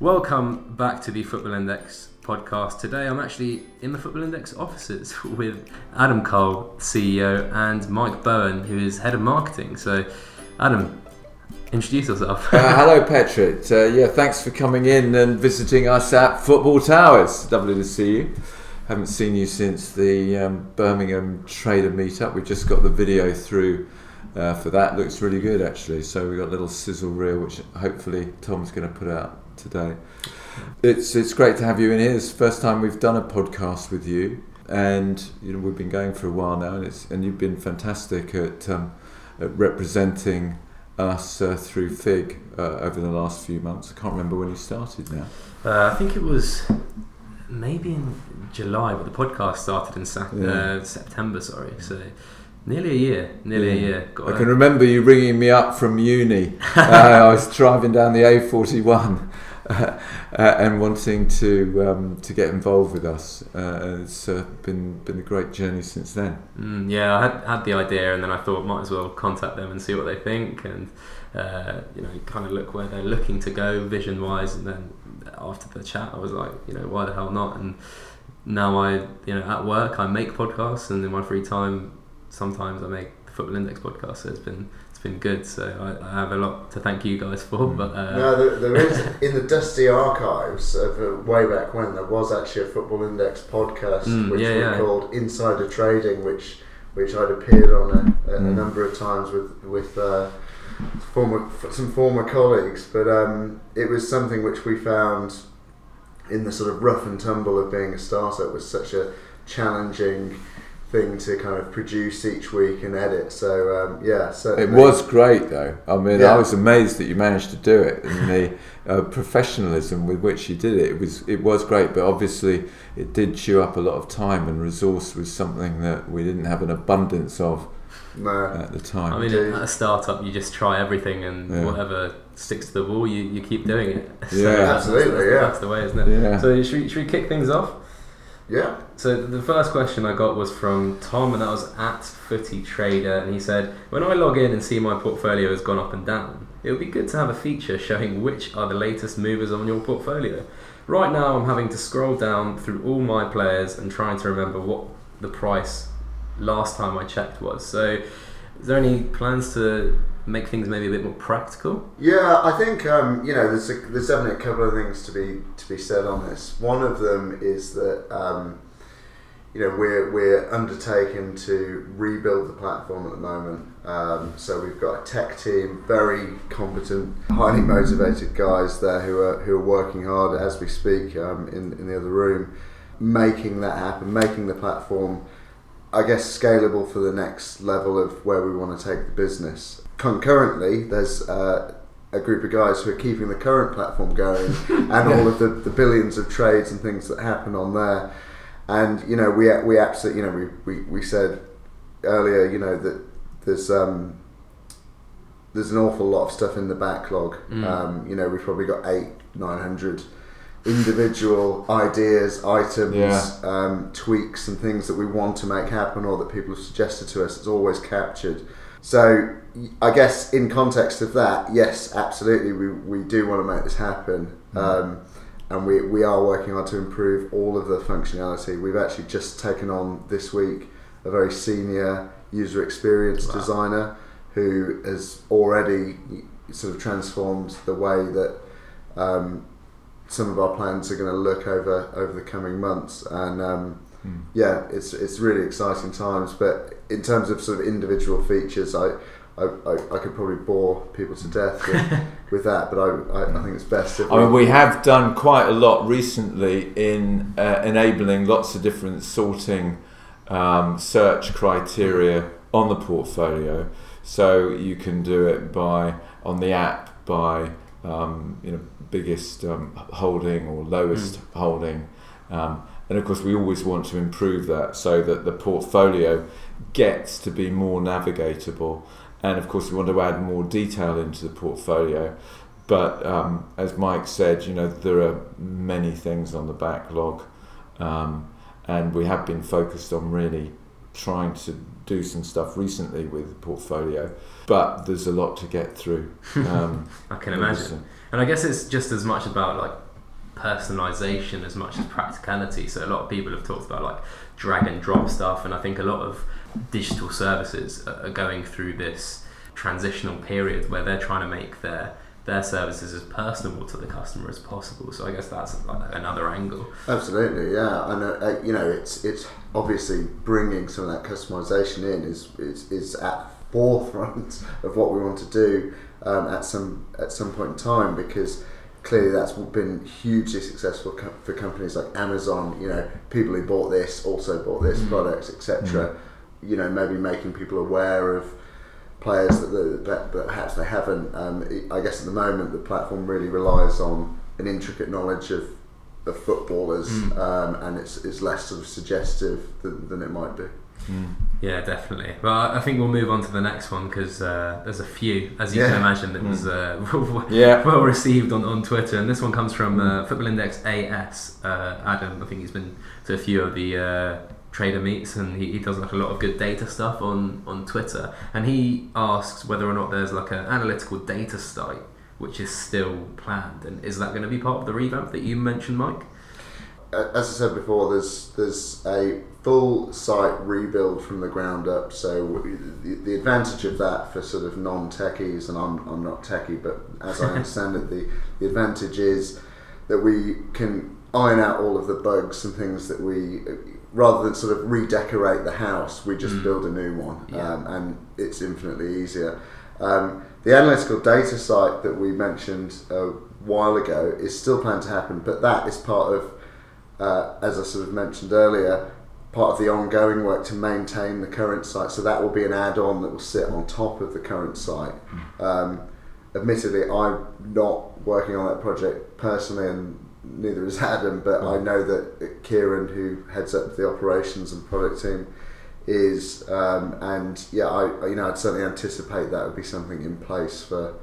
Welcome back to the Football Index podcast. Today I'm actually in the Football Index offices with Adam Cole, CEO, and Mike Bohan, who is head of marketing. So, Adam, introduce yourself. uh, hello, Patrick. Uh, yeah, thanks for coming in and visiting us at Football Towers. Lovely to see you. Haven't seen you since the um, Birmingham Trader meetup. We just got the video through uh, for that. Looks really good, actually. So we've got a little sizzle reel, which hopefully Tom's going to put out today. It's it's great to have you in here. It's the first time we've done a podcast with you, and you know we've been going for a while now, and it's and you've been fantastic at, um, at representing us uh, through Fig uh, over the last few months. I can't remember when you started now. Uh, I think it was maybe in July, but the podcast started in sa- Yeah. uh, September. Sorry, so nearly a year. Nearly a year. Got I can remember you ringing me up from uni. uh, I was driving down the A41 uh, and wanting to um, to get involved with us. Uh, it's uh, been been a great journey since then. Mm, yeah, I had, had the idea, and then I thought might as well contact them and see what they think, and uh, you know, kind of look where they're looking to go vision wise. And then after the chat, I was like, you know, why the hell not? And now I, you know, at work I make podcasts, and in my free time, sometimes I make the Football Index podcast. So it's been been good. So I, I have a lot to thank you guys for. Mm. But uh, No, there, there is in the dusty archives of uh, way back when there was actually a Football Index podcast Mm, which yeah, we yeah. called Insider Trading, which which I'd appeared on a, a, a Mm. number of times with with uh, former some former colleagues, but um, it was something which we found in the sort of rough and tumble of being a startup was such a challenging thing to kind of produce each week and edit. So um, yeah, It was great, though. I mean, Yeah. I was amazed that you managed to do it, and the uh, professionalism with which you did it. It was it was great, but obviously it did chew up a lot of time, and resource was something that we didn't have an abundance of no. at the time. I mean, Indeed. at a startup, you just try everything, and Yeah. whatever sticks to the wall, you, you keep doing it. Yeah. that's- Absolutely, that's, yeah. That's the way, isn't it? Yeah. So should we, should we kick things off? Yeah. So the first question I got was from Tom, and that was at Footy Trader, and he said, "When I log in and see my portfolio has gone up and down, it would be good to have a feature showing which are the latest movers on your portfolio. Right now, I'm having to scroll down through all my players and trying to remember what the price last time I checked was. So, is there any plans to make things maybe a bit more practical? Yeah, I think um, you know there's a, there's definitely a couple of things to be to be said on this. One of them is that um, you know we're we're undertaking to rebuild the platform at the moment. Um, so we've got a tech team, very competent, highly motivated guys there who are who are working hard as we speak um, in in the other room, making that happen, making the platform. I guess scalable for the next level of where we want to take the business. Concurrently, there's uh, a group of guys who are keeping the current platform going and all of the, the billions of trades and things that happen on there. And you know, we we absolutely, you know, we, we, we said earlier, you know, that there's um, there's an awful lot of stuff in the backlog. Mm. Um, you know, we've probably got eight, nine hundred individual ideas, items, Yeah. um, tweaks, and things that we want to make happen or that people have suggested to us. It's always captured. So, I guess in context of that, yes, absolutely, we, we do want to make this happen. Um, and we, we are working hard to improve all of the functionality. We've actually just taken on this week a very senior user experience Wow. designer who has already sort of transformed the way that um, some of our plans are going to look over over the coming months. And um, Hmm. yeah, it's it's really exciting times. But in terms of sort of individual features, I. I, I, I could probably bore people to death with, with that, but I, I, I think it's best if I mean, we have done quite a lot recently in uh, enabling lots of different sorting um, search criteria on the portfolio. So you can do it by on the app by um, you know biggest um, holding or lowest holding, um, and of course we always want to improve that so that the portfolio gets to be more navigatable. And of course, we want to add more detail into the portfolio. But um, as Mike said, you know, there are many things on the backlog, um, and we have been focused on really trying to do some stuff recently with the portfolio. But there's a lot to get through. Um, I can imagine. And I guess it's just as much about like personalization as much as practicality. So a lot of people have talked about like drag and drop stuff, and I think a lot of digital services are going through this transitional period where they're trying to make their their services as personable to the customer as possible. So I guess that's another angle. Absolutely, yeah. And uh, uh, you know, it's it's obviously bringing some of that customization in is is, is at forefront of what we want to do um, at some at some point in time because clearly that's been hugely successful co- for companies like Amazon. You know, people who bought this also bought this mm. product, etc. Mm. You know, maybe making people aware of players that, that, that perhaps they haven't. Um, I guess at the moment the platform really relies on an intricate knowledge of, of footballers, mm. um, and it's, it's less sort of suggestive than, than it might be. Mm. Yeah, definitely. Well, I think we'll move on to the next one because uh, there's a few, as you yeah. can imagine, that was uh, yeah. well received on, on Twitter. And this one comes from uh, Football Index AS. Uh, Adam, I think he's been to a few of the uh, trader meets and he, he does like a lot of good data stuff on, on Twitter. And he asks whether or not there's like an analytical data site which is still planned. And is that going to be part of the revamp that you mentioned, Mike? As I said before, there's there's a full site rebuild from the ground up. So the, the advantage of that for sort of non-techies, and I'm, I'm not techie, but as I understand it, the, the advantage is that we can iron out all of the bugs and things that we rather than sort of redecorate the house, we just mm. build a new one, yeah. um, and it's infinitely easier. Um, the analytical data site that we mentioned a while ago is still planned to happen, but that is part of, uh, as I sort of mentioned earlier, part of the ongoing work to maintain the current site. So that will be an add-on that will sit on top of the current site. Mm. Um, admittedly, I'm not working on that project personally, and neither is Adam, but I know that Kieran, who heads up the operations and product team, is, um, and yeah, I you know I'd certainly anticipate that would be something in place for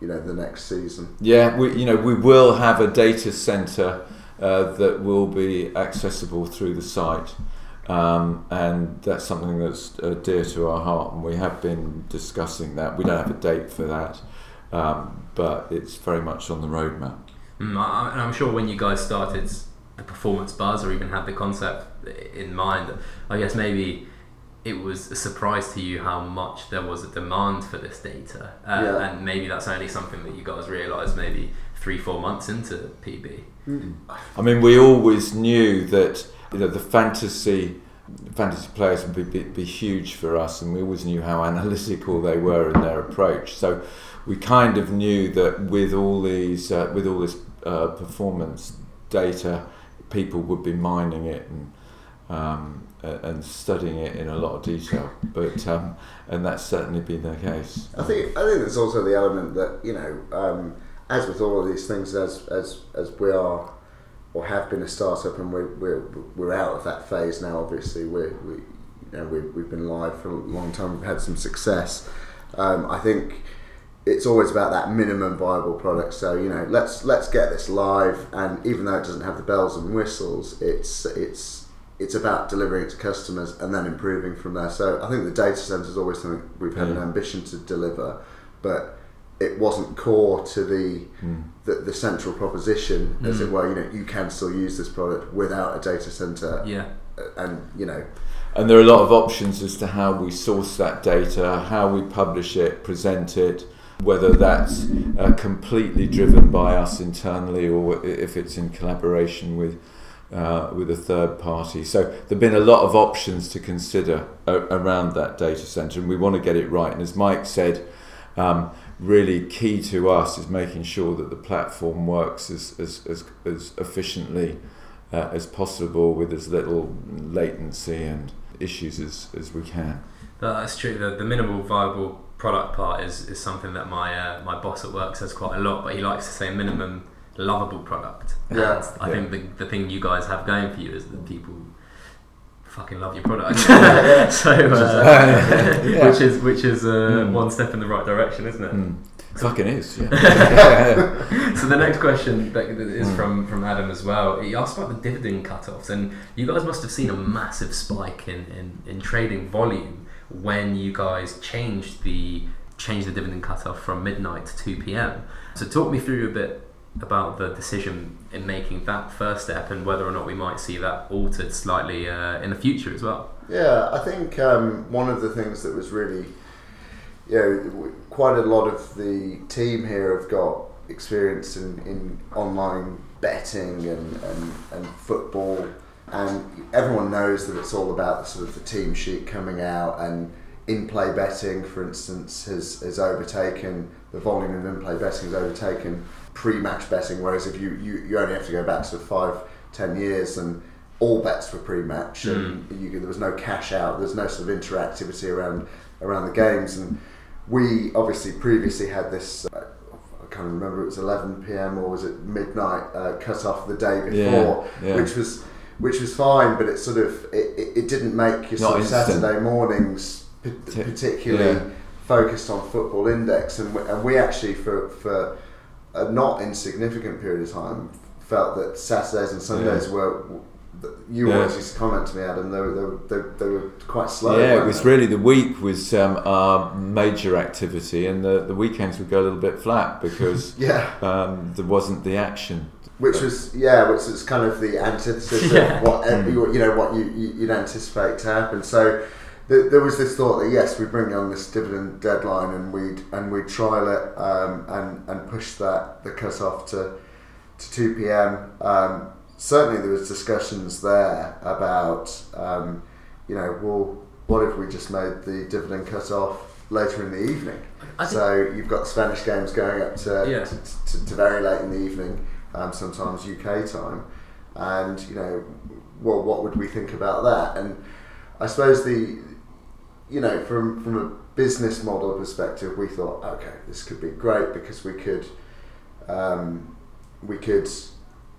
you know the next season. Yeah, we you know we will have a data center uh, that will be accessible through the site. Um, and that's something that's uh, dear to our heart, and we have been discussing that. We don't have a date for that, um, but it's very much on the roadmap. Mm, I, and I'm sure when you guys started the performance buzz or even had the concept in mind, I guess maybe it was a surprise to you how much there was a demand for this data, uh, yeah. and maybe that's only something that you guys realised maybe three, four months into PB. Mm. I mean, we always knew that you know the fantasy fantasy players would be, be, be, huge for us, and we always knew how analytical they were in their approach. So we kind of knew that with all these uh, with all this uh, performance data, people would be mining it and um, and studying it in a lot of detail. But um, and that's certainly been the case. I think I think there's also the element that you know, um, as with all of these things, as as as we are or have been a startup, and we're we're, we're out of that phase now. Obviously, we're, we you know we've, we've been live for a long time. We've had some success. Um, I think it's always about that minimum viable product. So you know, let's let's get this live, and even though it doesn't have the bells and whistles, it's it's it's about delivering it to customers and then improving from there. So I think the data center is always something we've had an ambition to deliver, but it wasn't core to the mm. the, the, central proposition, mm. as it hmm. were. You know, you can still use this product without a data center. Yeah, and you know. And there are a lot of options as to how we source that data, how we publish it, present it, whether that's uh, completely driven by us internally or if it's in collaboration with uh, with a third party. So there've been a lot of options to consider a- around that data center, and we want to get it right. And as Mike said, um, really key to us is making sure that the platform works as as, as, as efficiently uh, as possible with as little latency and issues as, as we can. That's true. The, the minimal viable product part is, is something that my uh, my boss at work says quite a lot, but he likes to say minimum lovable product. Yeah, I yeah. think the, the thing you guys have going for you is that people fucking love your product. so, uh, yeah. which is which is uh, mm. one step in the right direction, isn't it? Mm. Fucking is. Yeah. so the next question is mm. from from Adam as well. He asked about the dividend cut-offs, and you guys must have seen a massive spike in, in, in trading volume when you guys changed the changed the dividend cutoff from midnight to 2 p.m. So talk me through a bit about the decision in making that first step and whether or not we might see that altered slightly uh, in the future as well. Yeah, I think um, one of the things that was really, you know, quite a lot of the team here have got experience in, in online betting and, and, and football, and everyone knows that it's all about the sort of the team sheet coming out and in-play betting, for instance, has, has overtaken the volume of in-play betting has overtaken pre-match betting. Whereas if you, you, you only have to go back to five, ten years and all bets were pre-match and you, there was no cash out. There's no sort of interactivity around around the games. And we obviously previously had this. Uh, I can't remember. It was 11 p.m. or was it midnight uh, cut off the day before, Yeah, yeah. which was which was fine, but it sort of it, it, it didn't make your sort of. Saturday mornings p- particularly yeah. focused on football index, and we, and we actually for for a not insignificant period of time felt that Saturdays and Sundays were. You Yeah. always used to comment to me, Adam. They were, they were, they, they were quite slow. yeah, it was they? really the week was um, our major activity, and the, the weekends would go a little bit flat because yeah, um, there wasn't the action. which was yeah, which is kind of the antithesis Yeah. of what you know what you, you you'd anticipate to happen. So there was this thought that yes, we bring on this dividend deadline and we'd and we'd trial it um, and and push that the cut off to to two p.m. Um, certainly, there was discussions there about um, you know well what if we just made the dividend cut off later in the evening. So you've got Spanish games going up to, Yeah. to, to, to very late in the evening, um, sometimes UK time, and you know, well, what would we think about that? And I suppose the, you know, from from a business model perspective, we thought, okay, this could be great because we could, um, we could.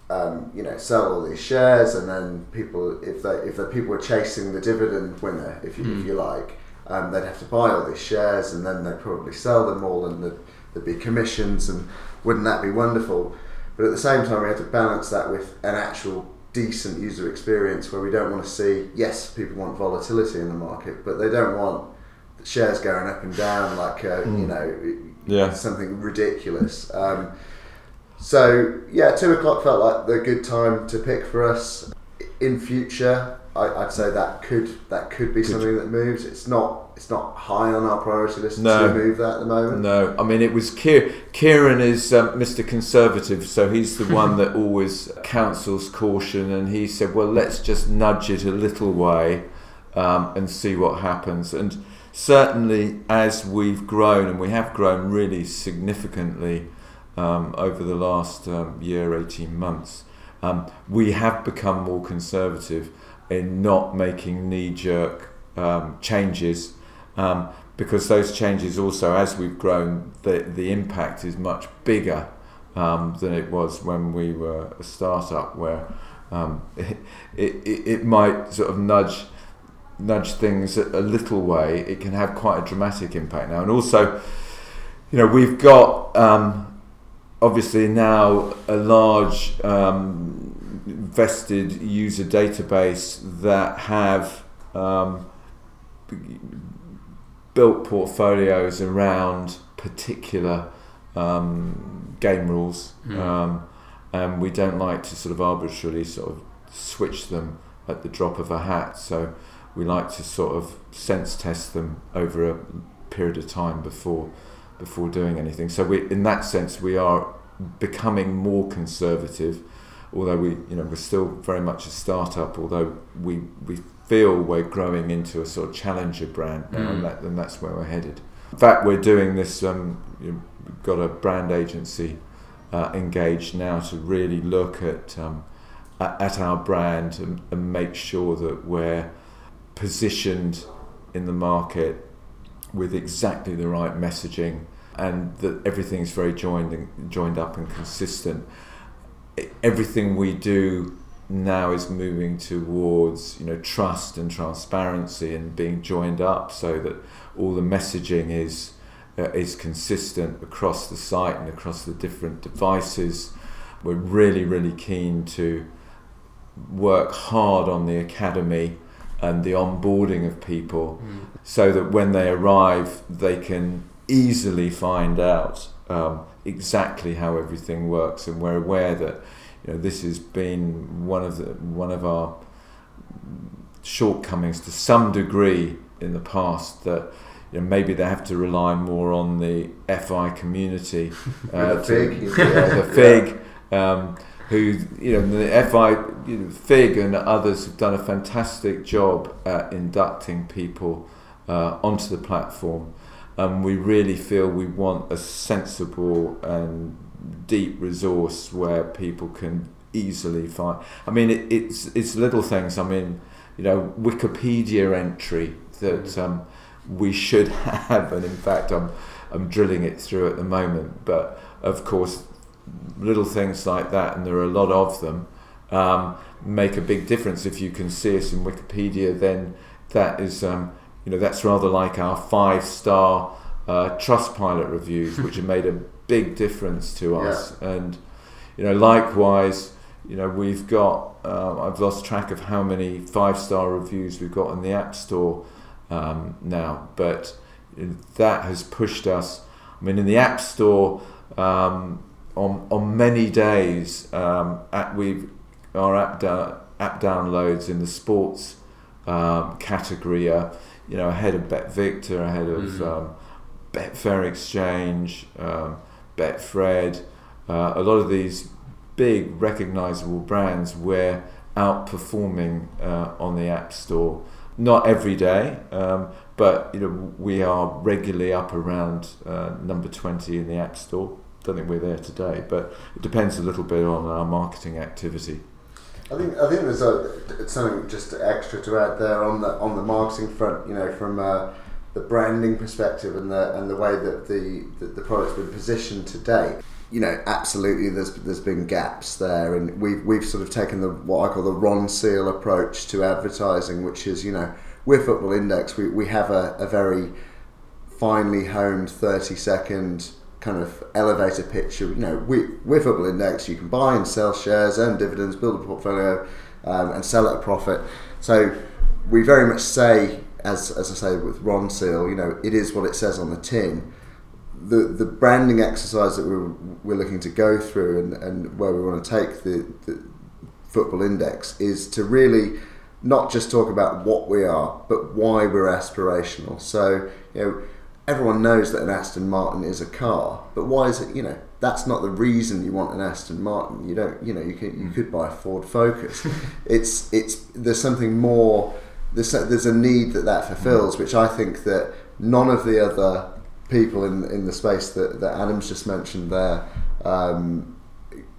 Um, you know, sell all these shares, and then people, if they if the people were chasing the dividend winner, if you, Mm. if you like, um, they'd have to buy all these shares, and then they'd probably sell them all, and there'd, there'd be commissions, and wouldn't that be wonderful? But at the same time, we had to balance that with an actual decent user experience, where we don't want to see. Yes, people want volatility in the market, but they don't want shares going up and down like uh, you know Yeah. something ridiculous. Um, so yeah, two o'clock felt like the good time to pick for us. In future, I, I'd say that could that could be Could- something that moves. It's not it's not high on our priority list No. to move that at the moment. No, I mean it was Kier- Kieran is um, Mr. Conservative, so he's the one that always counsels caution, and he said, "Well, let's just nudge it a little way um, and see what happens." And certainly, as we've grown, and we have grown really significantly um, over the last um, year, eighteen months, um, we have become more conservative in not making knee-jerk um, changes um, because those changes also, as we've grown, the the impact is much bigger um, than it was when we were a startup, where um, it, it it might sort of nudge nudge things a, a little way. It can have quite a dramatic impact now, and also, you know, we've got. Um, Obviously now a large um, vested user database that have um, built portfolios around particular um, game rules, Mm. um, and we don't like to sort of arbitrarily sort of switch them at the drop of a hat. So we like to sort of sense test them over a period of time before before doing anything. So we, in that sense, we are becoming more conservative. Although we, you know, we're still very much a startup. Although we we feel we're growing into a sort of challenger brand now, Mm. and, that, and that's where we're headed. In fact, we're doing this. Um, you we've got a brand agency uh, engaged now to really look at um, at, at our brand and, and make sure that we're positioned in the market with exactly the right messaging and that everything's very joined and joined up and consistent. Everything we do now is moving towards you know trust and transparency and being joined up so that all the messaging is uh, is consistent across the site and across the different devices. We're really really keen to work hard on the academy and the onboarding of people Mm. so that when they arrive they can easily find out um, exactly how everything works, and we're aware that you know this has been one of the one of our shortcomings to some degree in the past that you know, maybe they have to rely more on the FI community, uh, the fig, yeah, the fig, um, who you know the FI you know, fig and others have done a fantastic job at inducting people uh, onto the platform. And we really feel we want a sensible and deep resource where people can easily find. I mean, it, it's it's little things. I mean, you know, Wikipedia entry that mm. um, we should have, and in fact, I'm I'm drilling it through at the moment. But of course, little things like that, and there are a lot of them, um, make a big difference. If you can see us in Wikipedia, then that is, um, you know, that's rather like our five star uh, Trustpilot reviews, which have made a big difference to us. Yeah. And you know, likewise, you know, we've got. Uh, I've lost track of how many five star reviews we've got in the App Store um, now, but that has pushed us. I mean, in the App Store, um, on on many days, um, at we our app da- app downloads in the sports um, category are, you know, ahead of BetVictor, ahead of mm-hmm. Um, Betfair Exchange, um, Betfred. Uh, a lot of these big recognizable brands we're outperforming uh, on the App Store. Not every day, um, but you know we are regularly up around uh, number 20 in the App Store. Don't think we're there today, but it depends a little bit on our marketing activity. I think I think there's a, something just extra to add there on the on the marketing front. You know, from uh, the branding perspective and the and the way that the the, the product's been positioned to date you know, absolutely, there's there's been gaps there, and we've we've sort of taken the what I call the Ronseal approach to advertising, which is you know, with Football Index, we, we have a, a very finely honed thirty second kind of elevator pitch. You know, we with Football Index, you can buy and sell shares, earn dividends, build a portfolio, um, and sell at a profit. So we very much say, as as I say with Ronseal, you know, it is what it says on the tin the the branding exercise that we're, we're looking to go through and, and where we want to take the, the football index is to really not just talk about what we are, but why we're aspirational. So, you know, everyone knows that an Aston Martin is a car, but why is it, you know, that's not the reason you want an Aston Martin. You don't, you know, you can, you could buy a Ford Focus. it's it's there's something more there's a, there's a need that that fulfills, which I think that none of the other people in in the space that, that Adam's just mentioned there um,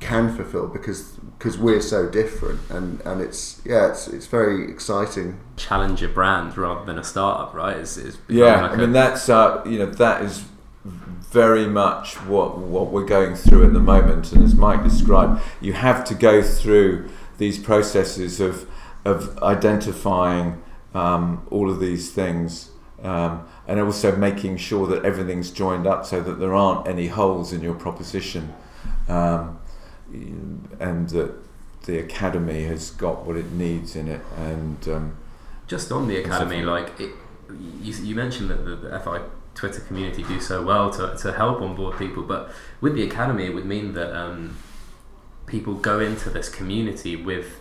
can fulfill because because we're so different and, and it's yeah it's it's very exciting. Challenger brand rather than a startup right? It's, it's yeah like I mean that's uh, you know that is very much what what we're going through at the moment. And as Mike described you have to go through these processes of of identifying um, all of these things um, and also making sure that everything's joined up so that there aren't any holes in your proposition. Um, and that the academy has got what it needs in it and um, just on the academy like it, you, you, mentioned that the, the, FI Twitter community do so well to, to help onboard people but with the academy it would mean that um, people go into this community with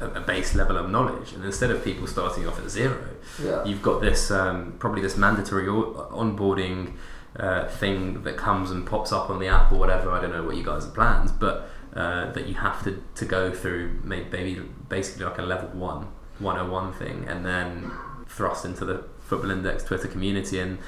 a, base level of knowledge and instead of people starting off at zero yeah. you've got this um, probably this mandatory onboarding uh, thing that comes and pops up on the app or whatever I don't know what you guys have planned but uh, that you have to, to go through maybe basically like a level one 101 thing and then thrust into the football index twitter community and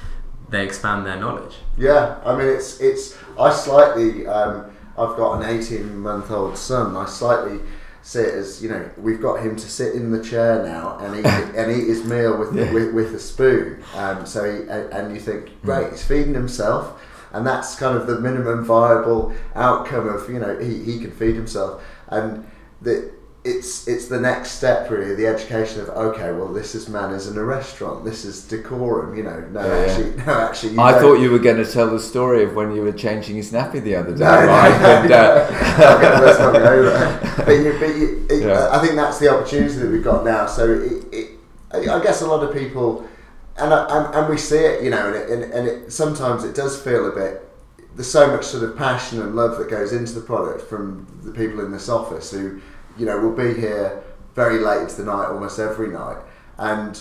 they expand their knowledge yeah i mean it's it's i slightly um, i've got an 18 month old son i slightly see it as you know we've got him to sit in the chair now and eat and eat his meal with yeah. with, with, a spoon. Um, so he, and you think hmm. great, he's feeding himself, and that's kind of the minimum viable outcome of you know he, he can feed himself. And the it's it's the next step really the education of okay well this is manners in a restaurant. This is decorum you know. No yeah, actually no actually I thought you were going to tell the story of when you were changing his nappy the other day no, right? no, and, uh... go there. But, you, but you, it, yeah. I think that's the opportunity that we've got now. So it, it, I guess a lot of people and, and, and we see it you know and, it, and, and it, sometimes it does feel a bit there's so much sort of passion and love that goes into the product from the people in this office who, you know, will be here very late into the night almost every night, and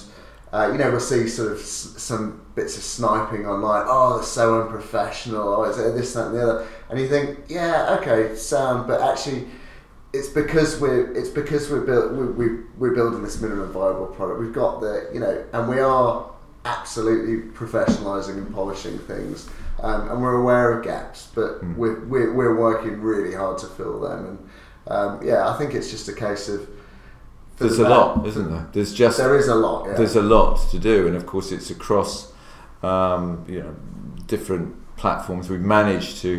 uh, you know we'll see sort of s- some bits of sniping online. Oh, it's so unprofessional. Oh, is it this, that, and the other? And you think, yeah, okay, sound, but actually. It's because we're it's because we're built we, we, we're building this minimum viable product. We've got the you know, and we are absolutely professionalising and polishing things, um, and we're aware of gaps, but Mm. we're, we're we're working really hard to fill them. And um, yeah, I think it's just a case of There's the a lot, isn't there? There's just There is a lot. Yeah. there's a lot to do, and of course it's across um, you know different platforms. We've managed to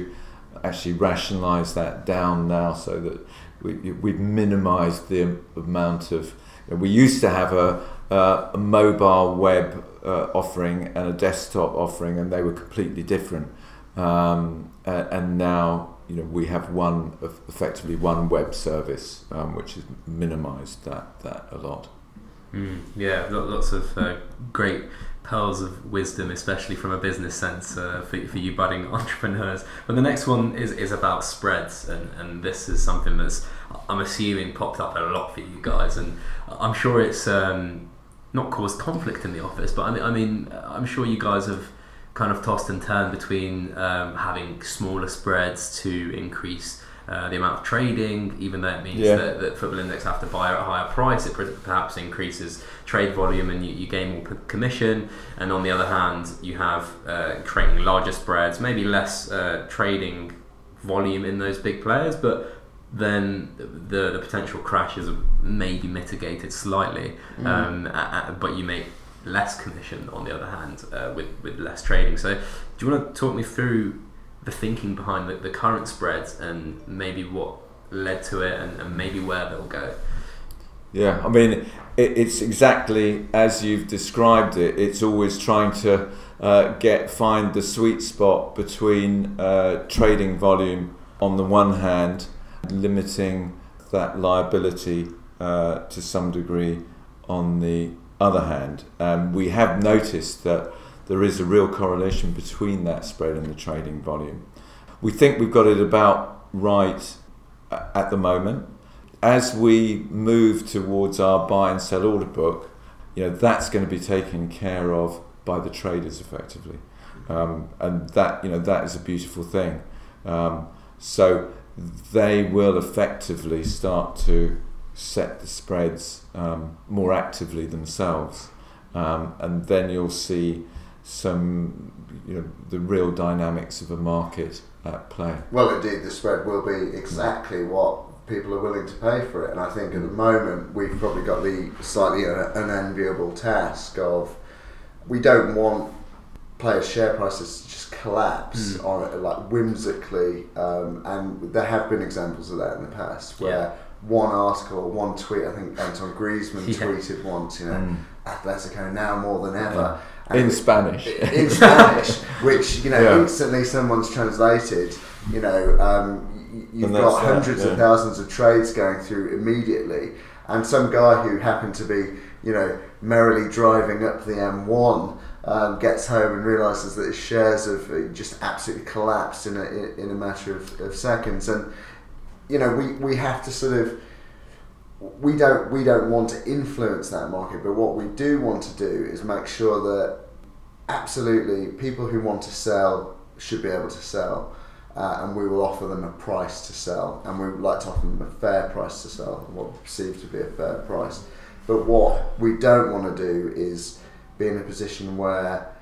actually rationalise that down now so that we, we've minimised the amount of. You know, we used to have a, a, a mobile web uh, offering and a desktop offering, and they were completely different. Um, and now you know we have one effectively one web service, um, which has minimised that that a lot. Mm, yeah, lots of uh, great pearls of wisdom, especially from a business sense uh, for, for you budding entrepreneurs. But the next one is, is about spreads, and, and this is something that's, I'm assuming, popped up a lot for you guys, and I'm sure it's um, not caused conflict in the office, but I mean, I mean, I'm sure you guys have kind of tossed and turned between um, having smaller spreads to increase uh, the amount of trading, even though it means Yeah. that, that Football Index have to buy at a higher price, it perhaps increases trade volume and you, you gain more commission. And on the other hand, you have uh, creating larger spreads, maybe less uh, trading volume in those big players, but then the, the potential crashes are maybe mitigated slightly, Mm. um, a- a- but you make less commission on the other hand uh, with, with less trading. So, do you want to talk me through the thinking behind the, the current spreads and maybe what led to it and, and maybe where they'll go? Yeah, I mean, it, it's exactly as you've described it. It's always trying to uh, get find the sweet spot between uh, trading volume on the one hand, limiting that liability uh, to some degree on the other hand. Um, we have noticed that there is a real correlation between that spread and the trading volume. We think we've got it about right at the moment as we move towards our buy and sell order book, you know that's going to be taken care of by the traders effectively, um, and that you know that is a beautiful thing. Um, so they will effectively start to set the spreads um, more actively themselves, um, and then you'll see some you know the real dynamics of a market at play. Well, indeed, the spread will be exactly what people are willing to pay for it. And I think at the moment we've probably got the slightly un- unenviable task of we don't want players' share prices just collapse Mm. on it like whimsically. Um, and there have been examples of that in the past where Yeah. one article, one tweet, I think Anton Griezmann Yeah. tweeted once, you know, Mm. Atletico now more than ever. And In Spanish. in Spanish, which you know Yeah. instantly someone's translated. You know, um, you've got hundreds of thousands of trades going through immediately, and some guy who happened to be, you know, merrily driving up the M1 um, gets home and realizes that his shares have uh, just absolutely collapsed in a in- a matter of, of seconds, and you know we, we have to sort of we don't we don't want to influence that market, but what we do want to do is make sure that absolutely people who want to sell should be able to sell, uh, and we will offer them a price to sell, and we would like to offer them a fair price to sell, what we perceive to be a fair price. But what we don't want to do is be in a position where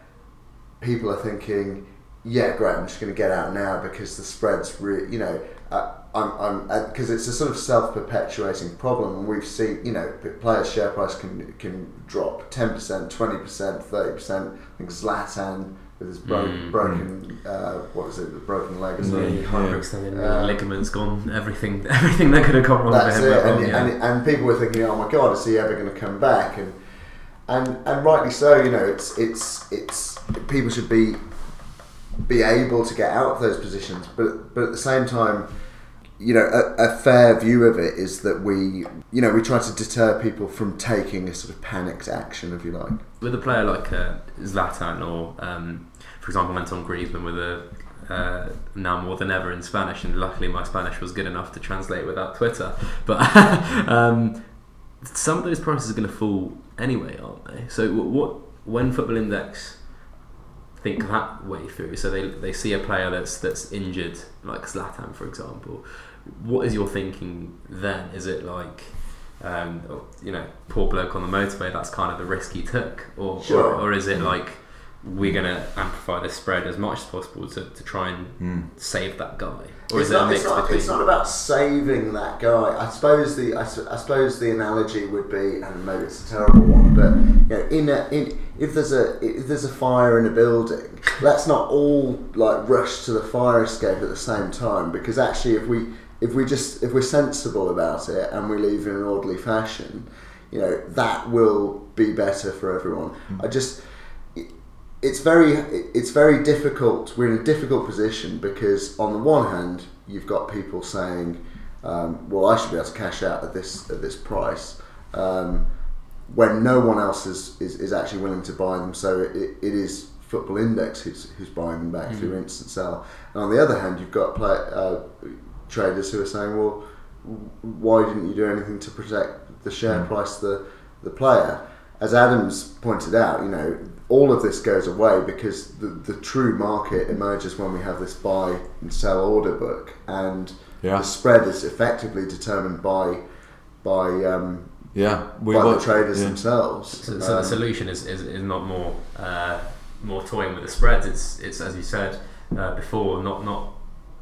people are thinking, yeah, great, I'm just going to get out now because the spread's re- you know, uh, I'm, I'm, because it's a sort of self-perpetuating problem, and we've seen, you know, players' share price can can drop ten percent, twenty percent, thirty percent. I think Zlatan with his bro- Mm. broken, uh, what was it, the broken leg or something. Yeah, hyperextended Uh, ligaments gone, everything, everything that could have gone wrong That's it, went wrong, and, yeah. and, and people were thinking, oh my god, is he ever going to come back? And and and rightly so. You know, it's it's it's people should be be able to get out of those positions, but but at the same time, you know, a, a fair view of it is that we, you know, we try to deter people from taking a sort of panicked action, if you like. with a player like uh, Zlatan or, um, for example, Anton Griezmann with a uh, now more than ever in Spanish, and luckily my Spanish was good enough to translate without Twitter. But um, some of those prices are going to fall anyway, aren't they? So what when Football Index think that way through, so they, they see a player that's that's injured, like Zlatan, for example. What is your thinking then? Is it like um, you know, poor bloke on the motorway, that's kind of the risk he took? Or, Sure. or, or is it like we're going to amplify the spread as much as possible to, to try and Mm. save that guy? Or it's is it a not, mix it's, not, between. it's not about saving that guy. I suppose the I, I suppose the analogy would be, and maybe it's a terrible one, but you know, in a, in if there's a if there's a fire in a building, let's not all like rush to the fire escape at the same time because actually, if we if we just if we're sensible about it and we leave in an orderly fashion, you know, that will be better for everyone. Hmm. I just it's very it's very difficult. We're in a difficult position because on the one hand, you've got people saying, um, "Well, I should be able to cash out at this at this price," um, when no one else is, is, is actually willing to buy them. So it, it is Football Index who's, who's buying them back through instant sell. And on the other hand, you've got play, uh, traders who are saying, "Well, why didn't you do anything to protect the share price of the the player?" As Adams pointed out, you know, all of this goes away because the, the true market emerges when we have this buy and sell order book, and Yeah. the spread is effectively determined by by um, Yeah, we by want the traders yeah. themselves. So, so Um, the solution is, is, is not more uh, more toying with the spreads. It's it's as you said uh, before, not not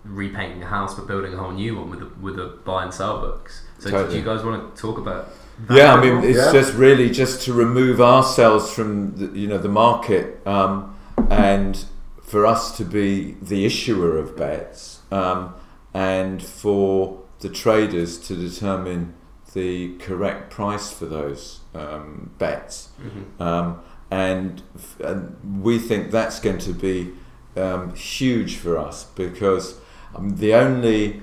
repainting a house, but building a whole new one with the, with the buy and sell books. So do you guys want to talk about? Yeah, I mean, it's Yeah. just really just to remove ourselves from the, you know the market um, and for us to be the issuer of bets um, and for the traders to determine the correct price for those um, bets. Mhm. Um, and, f- and we think that's going to be um, huge for us because um, the only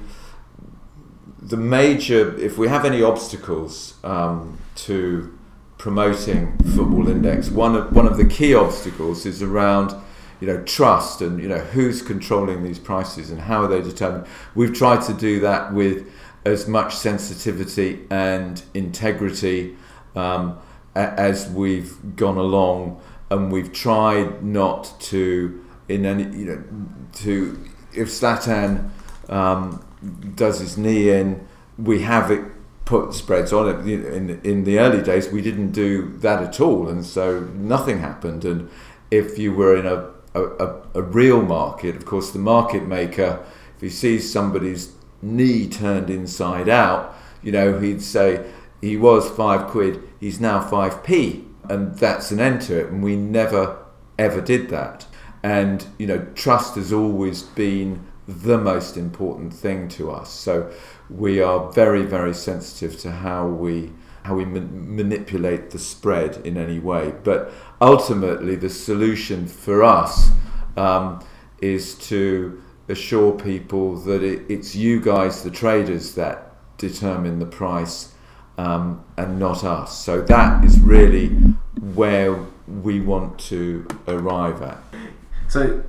the major if we have any obstacles um, to promoting football index one of one of the key obstacles is around you know trust and you know who's controlling these prices and how are they determined. We've tried to do that with as much sensitivity and integrity um, as we've gone along and we've tried not to in any you know to if Zlatan um, does his knee in we have it put spreads on it. In in the early days we didn't do that at all and so nothing happened. And if you were in a a, a, real market of course the market maker if he sees somebody's knee turned inside out you know he'd say he was five quid he's now 5p and that's an end to it. And we never ever did that. And you know trust has always been the most important thing to us. So we are very very sensitive to how we how we ma- manipulate the spread in any way. But ultimately the solution for us um, is to assure people that it, it's you guys the traders that determine the price um, and not us. So that is really where we want to arrive at. So,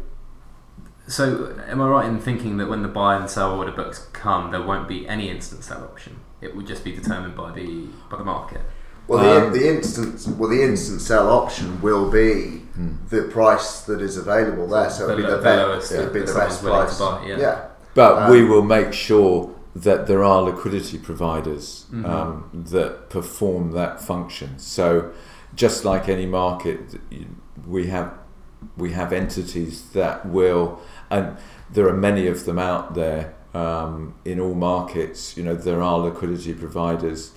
so am I right in thinking that when the buy and sell order books come, there won't be any instant sell option? It would just be determined by the by the market. Well, the, Um, the instant well the instant sell option will be Hmm. the price that is available there. So it'll be lo- the, the best. lowest it'll be the best price. to buy, yeah. But Um, we will make sure that there are liquidity providers Mhm. um, that perform that function. So, just like any market, we have we have entities that will, and there are many of them out there um, in all markets. You know, there are liquidity providers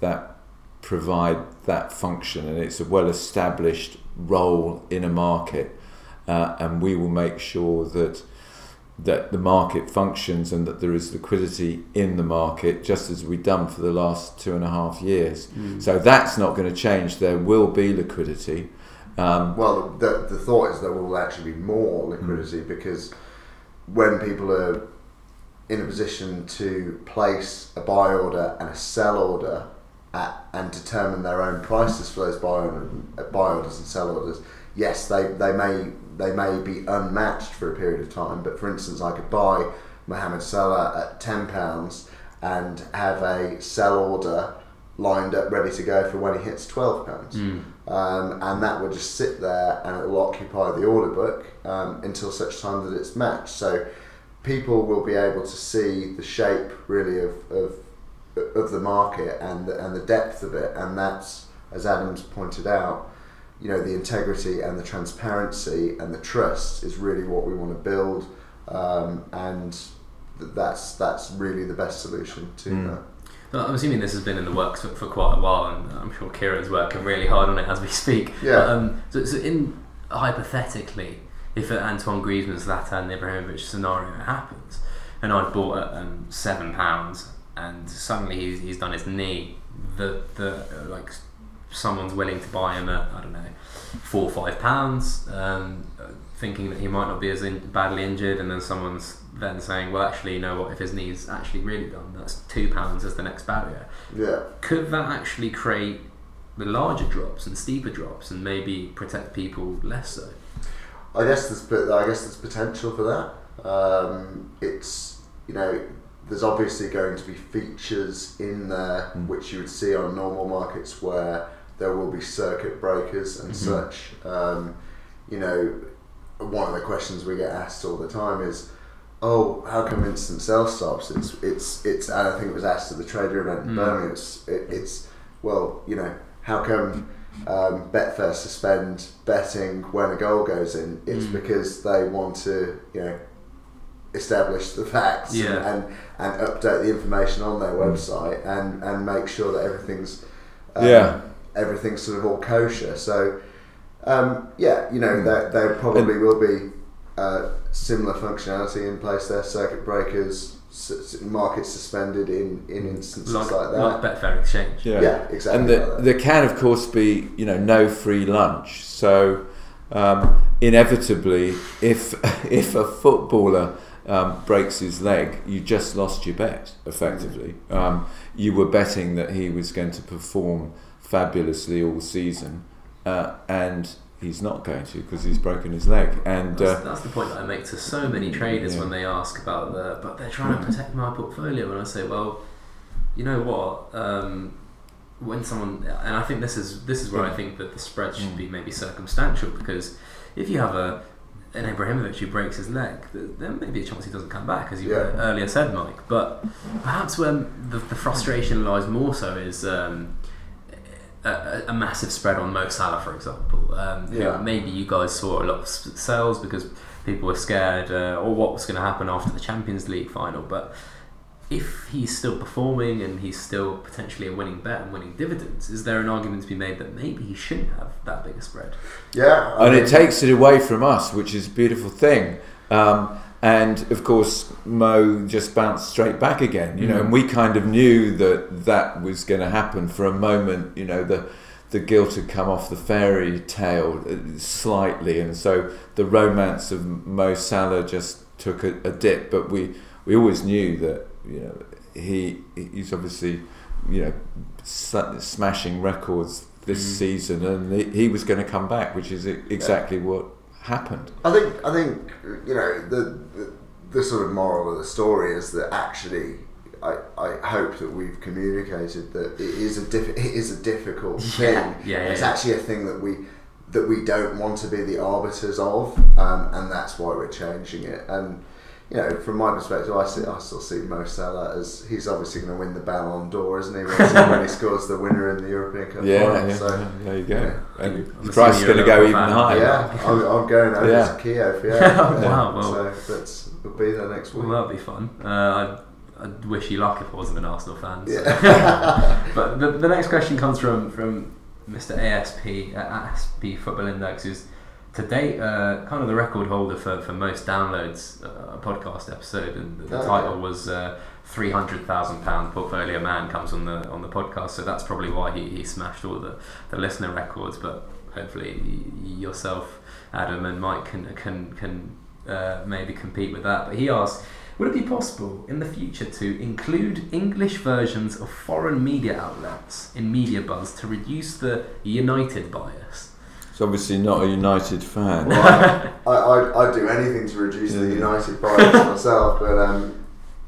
that provide that function, and it's a well-established role in a market. Uh, and we will make sure that that the market functions and that there is liquidity in the market, just as we've done for the last two and a half years. So that's not going to change. There will be liquidity. Um, Well, the, the thought is there will actually be more liquidity because when people are in a position to place a buy order and a sell order at, and determine their own prices for those buy, order, buy orders and sell orders, yes, they, they may they may be unmatched for a period of time. But for instance, I could buy Mohamed Salah at ten pounds and have a sell order lined up ready to go for when he hits twelve pounds. Mm. Um, and that will just sit there and it will occupy the order book um, until such time that it's matched. So people will be able to see the shape really of, of of the market and the, and the depth of it, and that's as Adams pointed out, you know, the integrity and the transparency and the trust is really what we want to build, um, and th- that's that's really the best solution to Mm. that. I'm assuming this has been in the works for, for quite a while, and I'm sure Kieran's working really hard on it as we speak. Yeah. But, um, so, so in hypothetically, if an Antoine Griezmann, Zlatan Ibrahimovic scenario happens, and I've bought at um, seven pounds, and suddenly he's, he's done his knee, the the uh, like someone's willing to buy him at I don't know four or five pounds, um, uh, thinking that he might not be as in, badly injured, and then someone's then saying, well, actually, you know what? If his knee's actually really done, that's two pounds as the next barrier. Yeah. Could that actually create the larger drops and steeper drops, and maybe protect people less so? I guess there's I guess there's potential for that. Um, it's you know there's obviously going to be features in there Mm. which you would see on normal markets where there will be circuit breakers and Mhm. such. Um, you know, one of the questions we get asked all the time is, "Oh, how come instant sell stops?" It's it's it's. And I think it was asked at the trader event in Mm. Birmingham. It's it, it's well, you know, how come um, Betfair suspend betting when a goal goes in, it's Mm. because they want to, you know, establish the facts Yeah. and, and update the information on their website and, and make sure that everything's um, Yeah. everything's sort of all kosher. So um, yeah, you know, Mm. there, there probably will be uh, similar functionality in place there, circuit breakers, s- s- markets suspended in, in instances like, Like, that. like Betfair Exchange. Yeah. Yeah, exactly. And the, that. there can, of course, be you know no free lunch. So um, inevitably, if if a footballer um, breaks his leg, you just lost your bet. Effectively, um, you were betting that he was going to perform fabulously all season, uh, and he's not going to because he's broken his leg. And That's, uh, that's the point that I make to so many traders Yeah. when they ask about the, but they're trying to protect my portfolio, and I say, well, you know what? Um, when someone, and I think this is this is where I think that the spread should Mm. be maybe circumstantial because if you have a an Ibrahimovic who breaks his leg, th- there may be a chance he doesn't come back, as you Yeah. earlier said, Mike. But perhaps when the, the frustration lies more so is. Um, a, a- a massive spread on Mo Salah, for example. Um, Yeah. Maybe you guys saw a lot of sales because people were scared uh, or what was going to happen after the Champions League final. But if he's still performing and he's still potentially a winning bet and winning dividends, is there an argument to be made that maybe he shouldn't have that big a spread? yeah, I and mean- it takes it away from us, which is a beautiful thing. Um, and of course, Mo just bounced straight back again, you know, Mhm. and we kind of knew that that was going to happen for a moment. You know, the the guilt had come off the fairy tale uh, slightly, and so the romance of Mo Salah just took a, a dip. But we we always knew that you know he he's obviously you know smashing records this Mhm. season, and he, he was going to come back, which is exactly what happened. I think I think you know the, the the sort of moral of the story is that actually I, I hope that we've communicated that it is a diff- it is a difficult thing. Yeah, yeah, it's yeah. actually a thing that we that we don't want to be the arbiters of, um, and that's why we're changing it. And you know, from my perspective, I see I still see Mo Salah as he's obviously going to win the Ballon d'Or, isn't he? When, when he scores the winner in the European Cup Yeah, final. yeah, so, yeah, there you go. yeah. And the price is going to go even higher. yeah, I'm, I'm going over Yeah. to Kiev. Yeah, Wow, well. so that's we'll be there next week. Well, that'd be fun. Uh, I'd, I'd wish you luck if I wasn't an Arsenal fan. so. Yeah. but the, the next question comes from, from Mr. ASP, at ASP Football Index, who's to date uh, kind of the record holder for, for most downloads uh, a podcast episode, and the, the Okay. title was uh, three hundred thousand pound portfolio man comes on the on the podcast, so that's probably why he, he smashed all the, the listener records. But hopefully yourself, Adam, and Mike can can can uh, maybe compete with that. But he asked. Would it be possible in the future to include English versions of foreign media outlets in Media Buzz to reduce the United bias? He's obviously not a United fan. Well, I, I, I'd do anything to reduce the United bias myself, but um,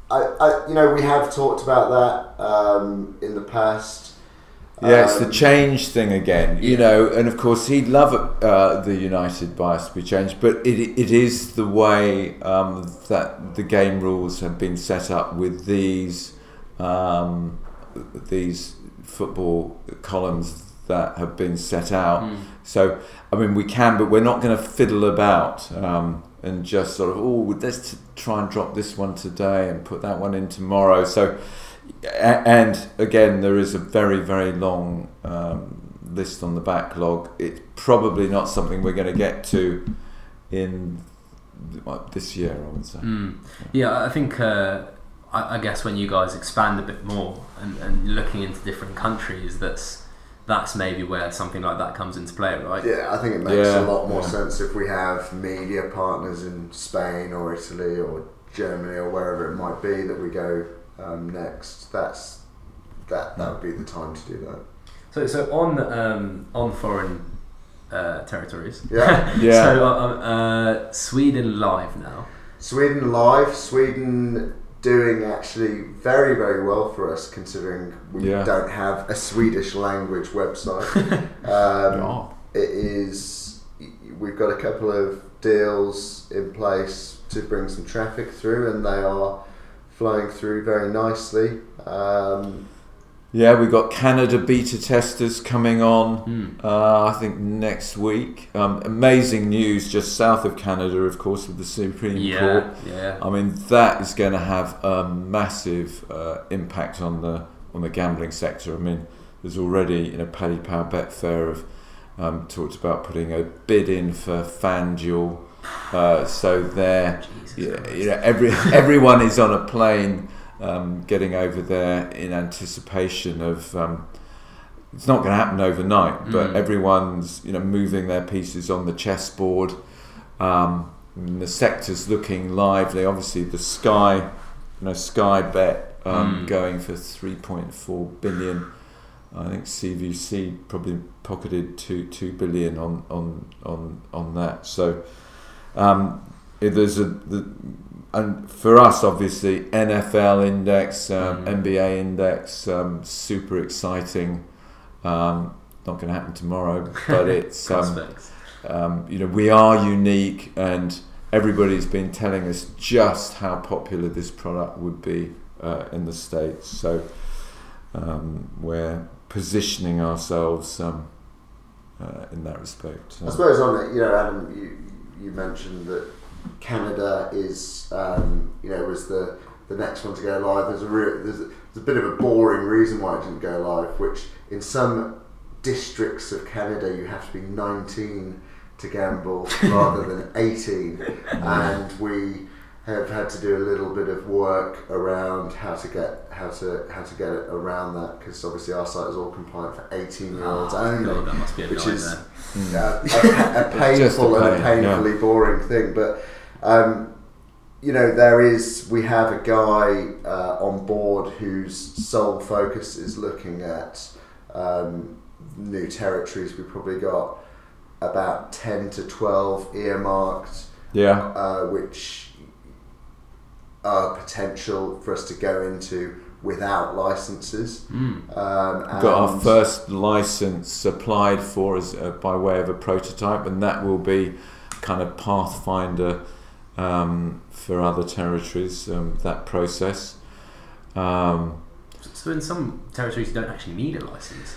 I, I, you know, we have talked about that um, in the past. Yeah, it's the Um, change thing again, you know, and of course he'd love uh, the United bias to be changed, but it, it is the way um, that the game rules have been set up with these um, these football columns that have been set out. Mm. So, I mean, we can, but we're not going to fiddle about um, and just sort of, oh, let's try and drop this one today and put that one in tomorrow. So, and again, there is a very, very long um, list on the backlog. It's probably not something we're going to get to in this year, I would say. Mm. Yeah, I think. Uh, I, I guess when you guys expand a bit more and, and looking into different countries, that's that's maybe where something like that comes into play, right? Yeah, I think it makes Yeah, a lot more yeah. sense if we have media partners in Spain or Italy or Germany or wherever it might be that we go um, next. That's that that would be the time to do that. So, so on um, on foreign uh, territories. Yeah. Yeah. so uh, um, uh, Sweden live now. Sweden live. Sweden doing actually very very well for us considering we Yeah. don't have a Swedish language website. um. It is. We've got a couple of deals in place to bring some traffic through, and they are flowing through very nicely. Um, Yeah, we've got Canada beta testers coming on. Mm. Uh, I think next week. Um, amazing news just south of Canada, of course, with the Supreme Court. Yeah, yeah. I mean, that is going to have a massive uh, impact on the on the gambling sector. I mean, there's already you know Paddy Power Betfair have um, talked about putting a bid in for FanDuel, uh, so they're yeah, you know, every everyone is on a plane um, getting over there in anticipation of. Um, it's not going to happen overnight, but Mm. everyone's you know moving their pieces on the chessboard. Um, the sector's looking lively. Obviously, the Sky, you know, Sky Bet um, Mm. going for three point four billion. I think CVC probably pocketed two two billion on on on on that. So um, there's a the, and for us obviously NFL index, um, Mm. NBA index, um, super exciting. Um, not going to happen tomorrow, but it's um, um, you know we are unique and everybody's been telling us just how popular this product would be uh, in the states so um, we're positioning ourselves um, uh, in that respect I suppose on it, you know, Adam, you you mentioned that Canada is, um, you know, was the the next one to go live. There's a real, there's a, there's a bit of a boring reason why it didn't go live, which in some districts of Canada you have to be 19 to gamble rather than 18, and we have had to do a little bit of work around how to get how to how to get it around that because obviously our site is all compliant for 18 year olds Oh, only God, that must be a which is Mm. uh, a, a Just a painful and a pain, yeah. painfully boring thing. But um, you know, there is. We have a guy uh, on board whose sole focus is looking at um, new territories. We probably got about ten to twelve earmarked, yeah uh, which are potential for us to go into without licenses. Mm. Um, got our first license applied for as uh, by way of a prototype and that will be kind of pathfinder um, for other territories um, that process um, So in some territories you don't actually need a license.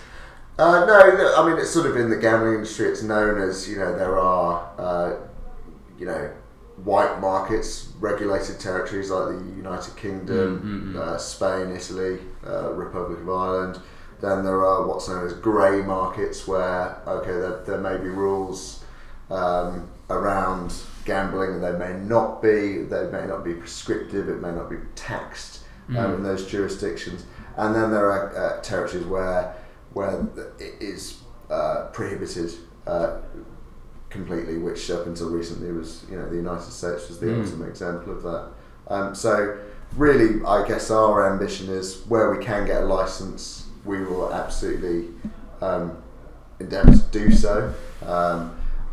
Uh, no, no, I mean it's sort of in the gambling industry. It's known as you know there are uh, you know white markets, regulated territories like the United Kingdom, Mm, mm, mm. uh, Spain, Italy, uh, Republic of Ireland. Then there are what's known as grey markets where okay there, there may be rules um, around gambling. And they may not be. They may not be prescriptive. It may not be taxed um, Mm. in those jurisdictions. And then there are uh, territories where where it is uh, prohibited uh, completely, which up until recently was you know the United States was the Mm. ultimate example of that. Um, so really, I guess our ambition is where we can get a license, we will absolutely um, endeavour to do so. Um,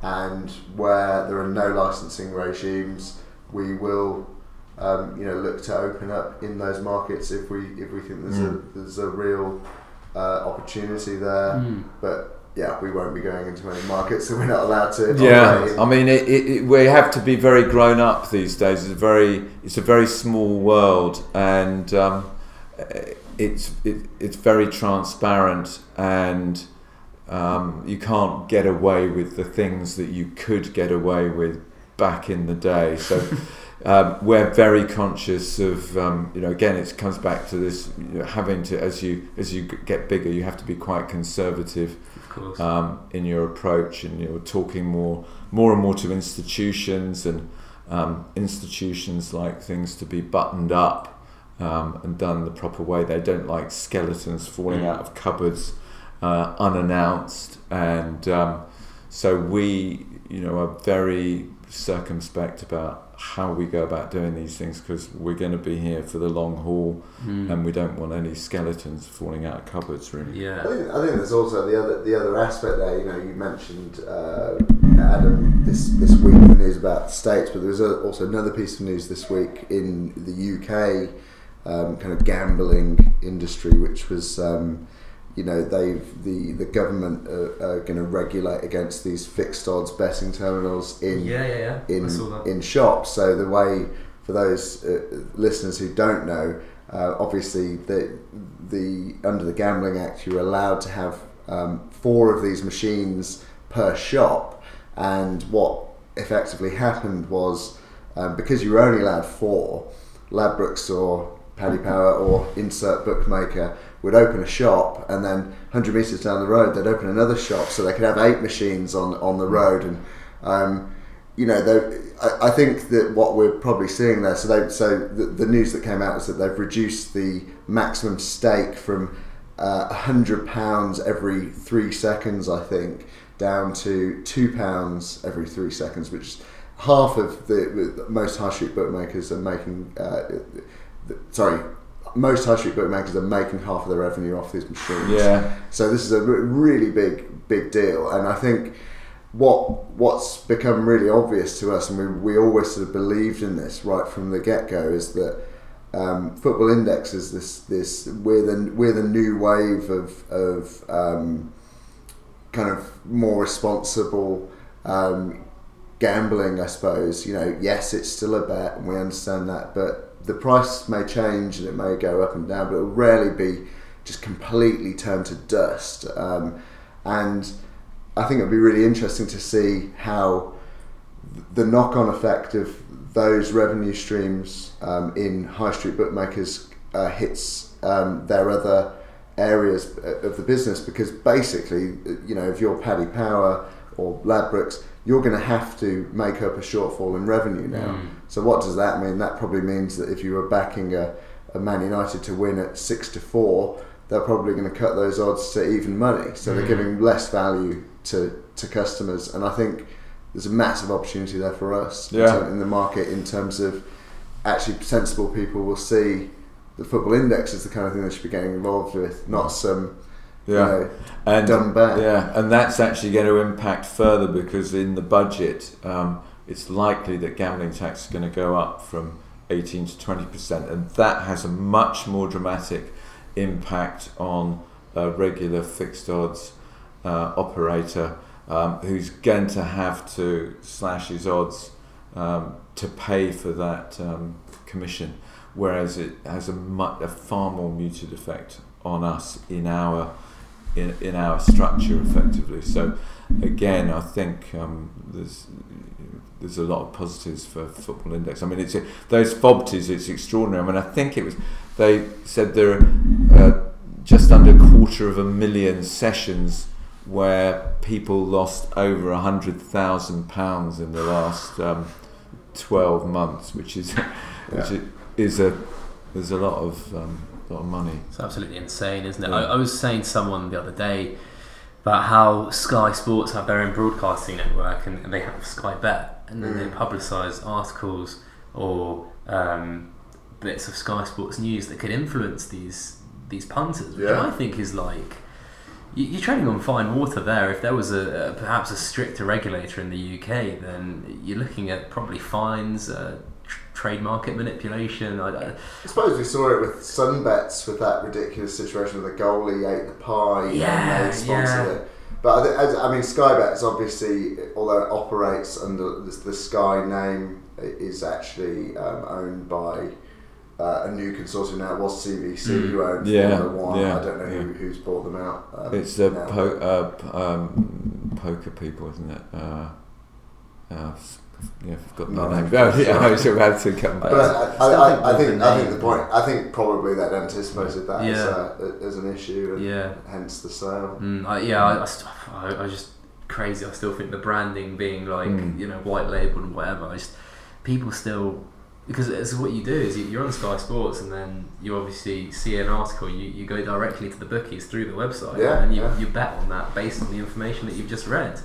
and where there are no licensing regimes, we will, um, you know, look to open up in those markets if we if we think there's Mm. a there's a real uh, opportunity there. Mm. But yeah, we won't be going into any markets that we're not allowed to. Yeah, operate. I mean, it, it, it, we have to be very grown up these days. It's a very, it's a very small world, and um, it's it, it's very transparent, and um, you can't get away with the things that you could get away with back in the day. So. Um, we're very conscious of, um, you know, again, it comes back to this you know, having to, as you as you get bigger, you have to be quite conservative. Um, in your approach, and you're talking more, more and more to institutions, and um, institutions like things to be buttoned up um, and done the proper way. They don't like skeletons falling Mm. out of cupboards uh, unannounced, and um, so we, you know, are very circumspect about how we go about doing these things because we're going to be here for the long haul, Mm. and we don't want any skeletons falling out of cupboards, really. I yeah. think, I think there's also the other the other aspect there. You know, you mentioned uh, Adam this this week the news about the states, but there was a, also another piece of news this week in the UK um, kind of gambling industry, which was. Um, you know they've the the government are, are going to regulate against these fixed odds betting terminals in yeah, yeah, yeah. In in shops. So the way for those uh, listeners who don't know, uh, obviously the the under the Gambling Act, you're allowed to have um, four of these machines per shop, and what effectively happened was um, because you were only allowed four, Ladbrokes or Paddy Power or insert bookmaker would open a shop and then 100 metres down the road they'd open another shop so they could have eight machines on, on the road. And um, you know I, I think that what we're probably seeing there so they, so the, the news that came out was that they've reduced the maximum stake from uh, 100 pounds every three seconds I think down to two pounds every three seconds which is half of the most high street bookmakers are making uh, sorry most high street bookmakers are making half of their revenue off these machines Yeah. so this is a really big, big deal, and I think what what's become really obvious to us, and we, we always sort of believed in this right from the get go, is that um, Football Index is this this we're the we're the new wave of of um, kind of more responsible um, gambling, I suppose. You know, yes, it's still a bet, and we understand that, but the price may change and it may go up and down, but it'll rarely be just completely turned to dust. Um, and I think it'll be really interesting to see how the knock-on effect of those revenue streams um, in high street bookmakers uh, hits um, their other areas of the business because basically, you know, if you're Paddy Power or Ladbrokes, you're going to have to make up a shortfall in revenue now. Mm. So what does that mean? That probably means that if you were backing a, a Man United to win at six to four, they're probably going to cut those odds to even money. So they're Mm. giving less value to, to customers, and I think there's a massive opportunity there for us in Yeah. in the market in terms of actually sensible people will see the football index is the kind of thing they should be getting involved with, not some you know, and dumb bet. Yeah, and that's actually going to impact further because in the budget, um, it's likely that gambling tax is going to go up from 18 to 20 percent, and that has a much more dramatic impact on a regular fixed odds uh, operator um, who's going to have to slash his odds um, to pay for that um, commission, whereas it has a, mu- a far more muted effect on us in our in, in our structure effectively. So again, I think um, there's there's a lot of positives for Football Index. I mean, it's those FOBTs. It's extraordinary. I mean, I think it was they said there are uh, just under a quarter of a million sessions where people lost over a hundred thousand pounds in the last um, twelve months, which is which is a there's a lot of um, lot of money. It's absolutely insane, isn't it? Yeah. I, I was saying to someone the other day about how Sky Sports have their own broadcasting network and, and they have Sky Bet, and then they Mm. publicise articles or um, bits of Sky Sports news that could influence these these punters, which Yeah. I think is like you- you're treading on fine water there. If there was a, a perhaps a stricter regulator in the UK, then you're looking at probably fines, uh, tr- trade market manipulation. I, I, I suppose we saw it with Sunbets with that ridiculous situation where the goalie ate the pie Yeah, and they sponsored yeah. it. But I, I mean, Sky Bets obviously, although it operates under the, the Sky name, is actually um, owned by uh, a new consortium now. It was CVC Mm. who owned Yeah, Formula One. yeah, I don't know who, who's bought them out. Um, It's the po- uh, um, poker people, isn't it? Uh, uh, yeah, I've got No, their name. I'm Oh, yeah. I was about to come back. But I, I I, I, think I think the I think name- the point. I think probably they'd anticipated that as, a, as an issue, and yeah, hence the sale. mm, I, yeah. I, I, st- I, I just crazy. I still think the branding being like Mm. you know white labeled and whatever. I just people still because it's what you do is you- you're on Sky Sports and then you obviously see an article. You, you go directly to the bookies through the website Yeah, and you, yeah. you bet on that based on the information that you've just read.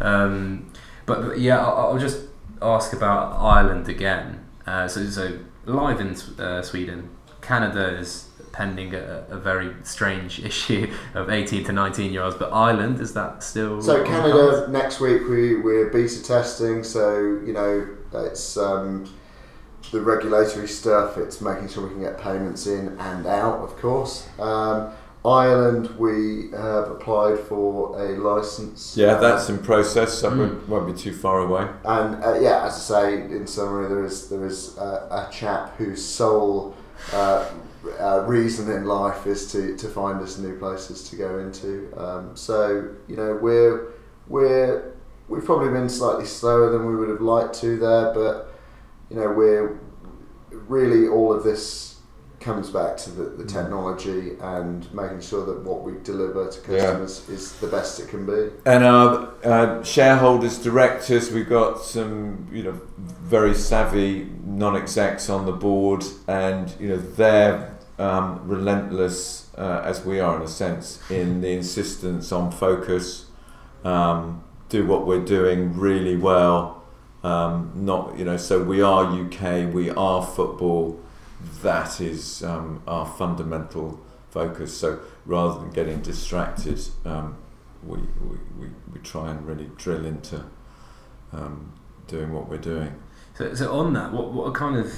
Um, but, but yeah, I'll, I'll just ask about Ireland again. Uh, so so live in uh, Sweden, Canada is pending a, a very strange issue of 18 to 19 year olds. But Ireland is that still So Canada next week we we're beta testing. So you know it's um, the regulatory stuff. It's making sure we can get payments in and out, of course. Um, Ireland we have applied for a license. yeah, that's in process. So Mm. won't, be too far away. And uh, yeah, as I say, in summary, there is there is uh, a chap whose sole uh, uh, reason in life is to, to find us new places to go into. Um, so you know we're we're we've probably been slightly slower than we would have liked to there, but you know we're really all of this comes back to the, the technology and making sure that what we deliver to Yeah. customers is the best it can be. And our uh, shareholders, directors, we've got some, you know, very savvy non-execs on the board, and you know they're um, relentless uh, as we are in a sense in the insistence on focus, um, do what we're doing really well. Um, not you know, so we are UK, we are football. That is um, our fundamental focus. So rather than getting distracted, um, we, we, we, we try and really drill into um, doing what we're doing. So, so on that, what, what are kind of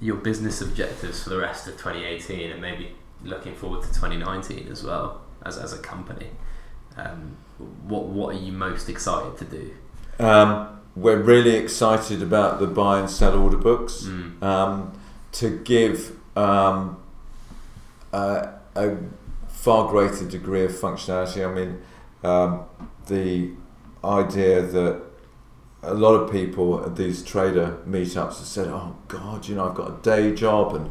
your business objectives for the rest of 2018 and maybe looking forward to 2019 as well as, as a company? Um, what what are you most excited to do? Um, we're really excited about the buy and sell order books Mm. To give um, a, a far greater degree of functionality. I mean, um, the idea that a lot of people at these trader meetups have said, "Oh God, you know, I've got a day job and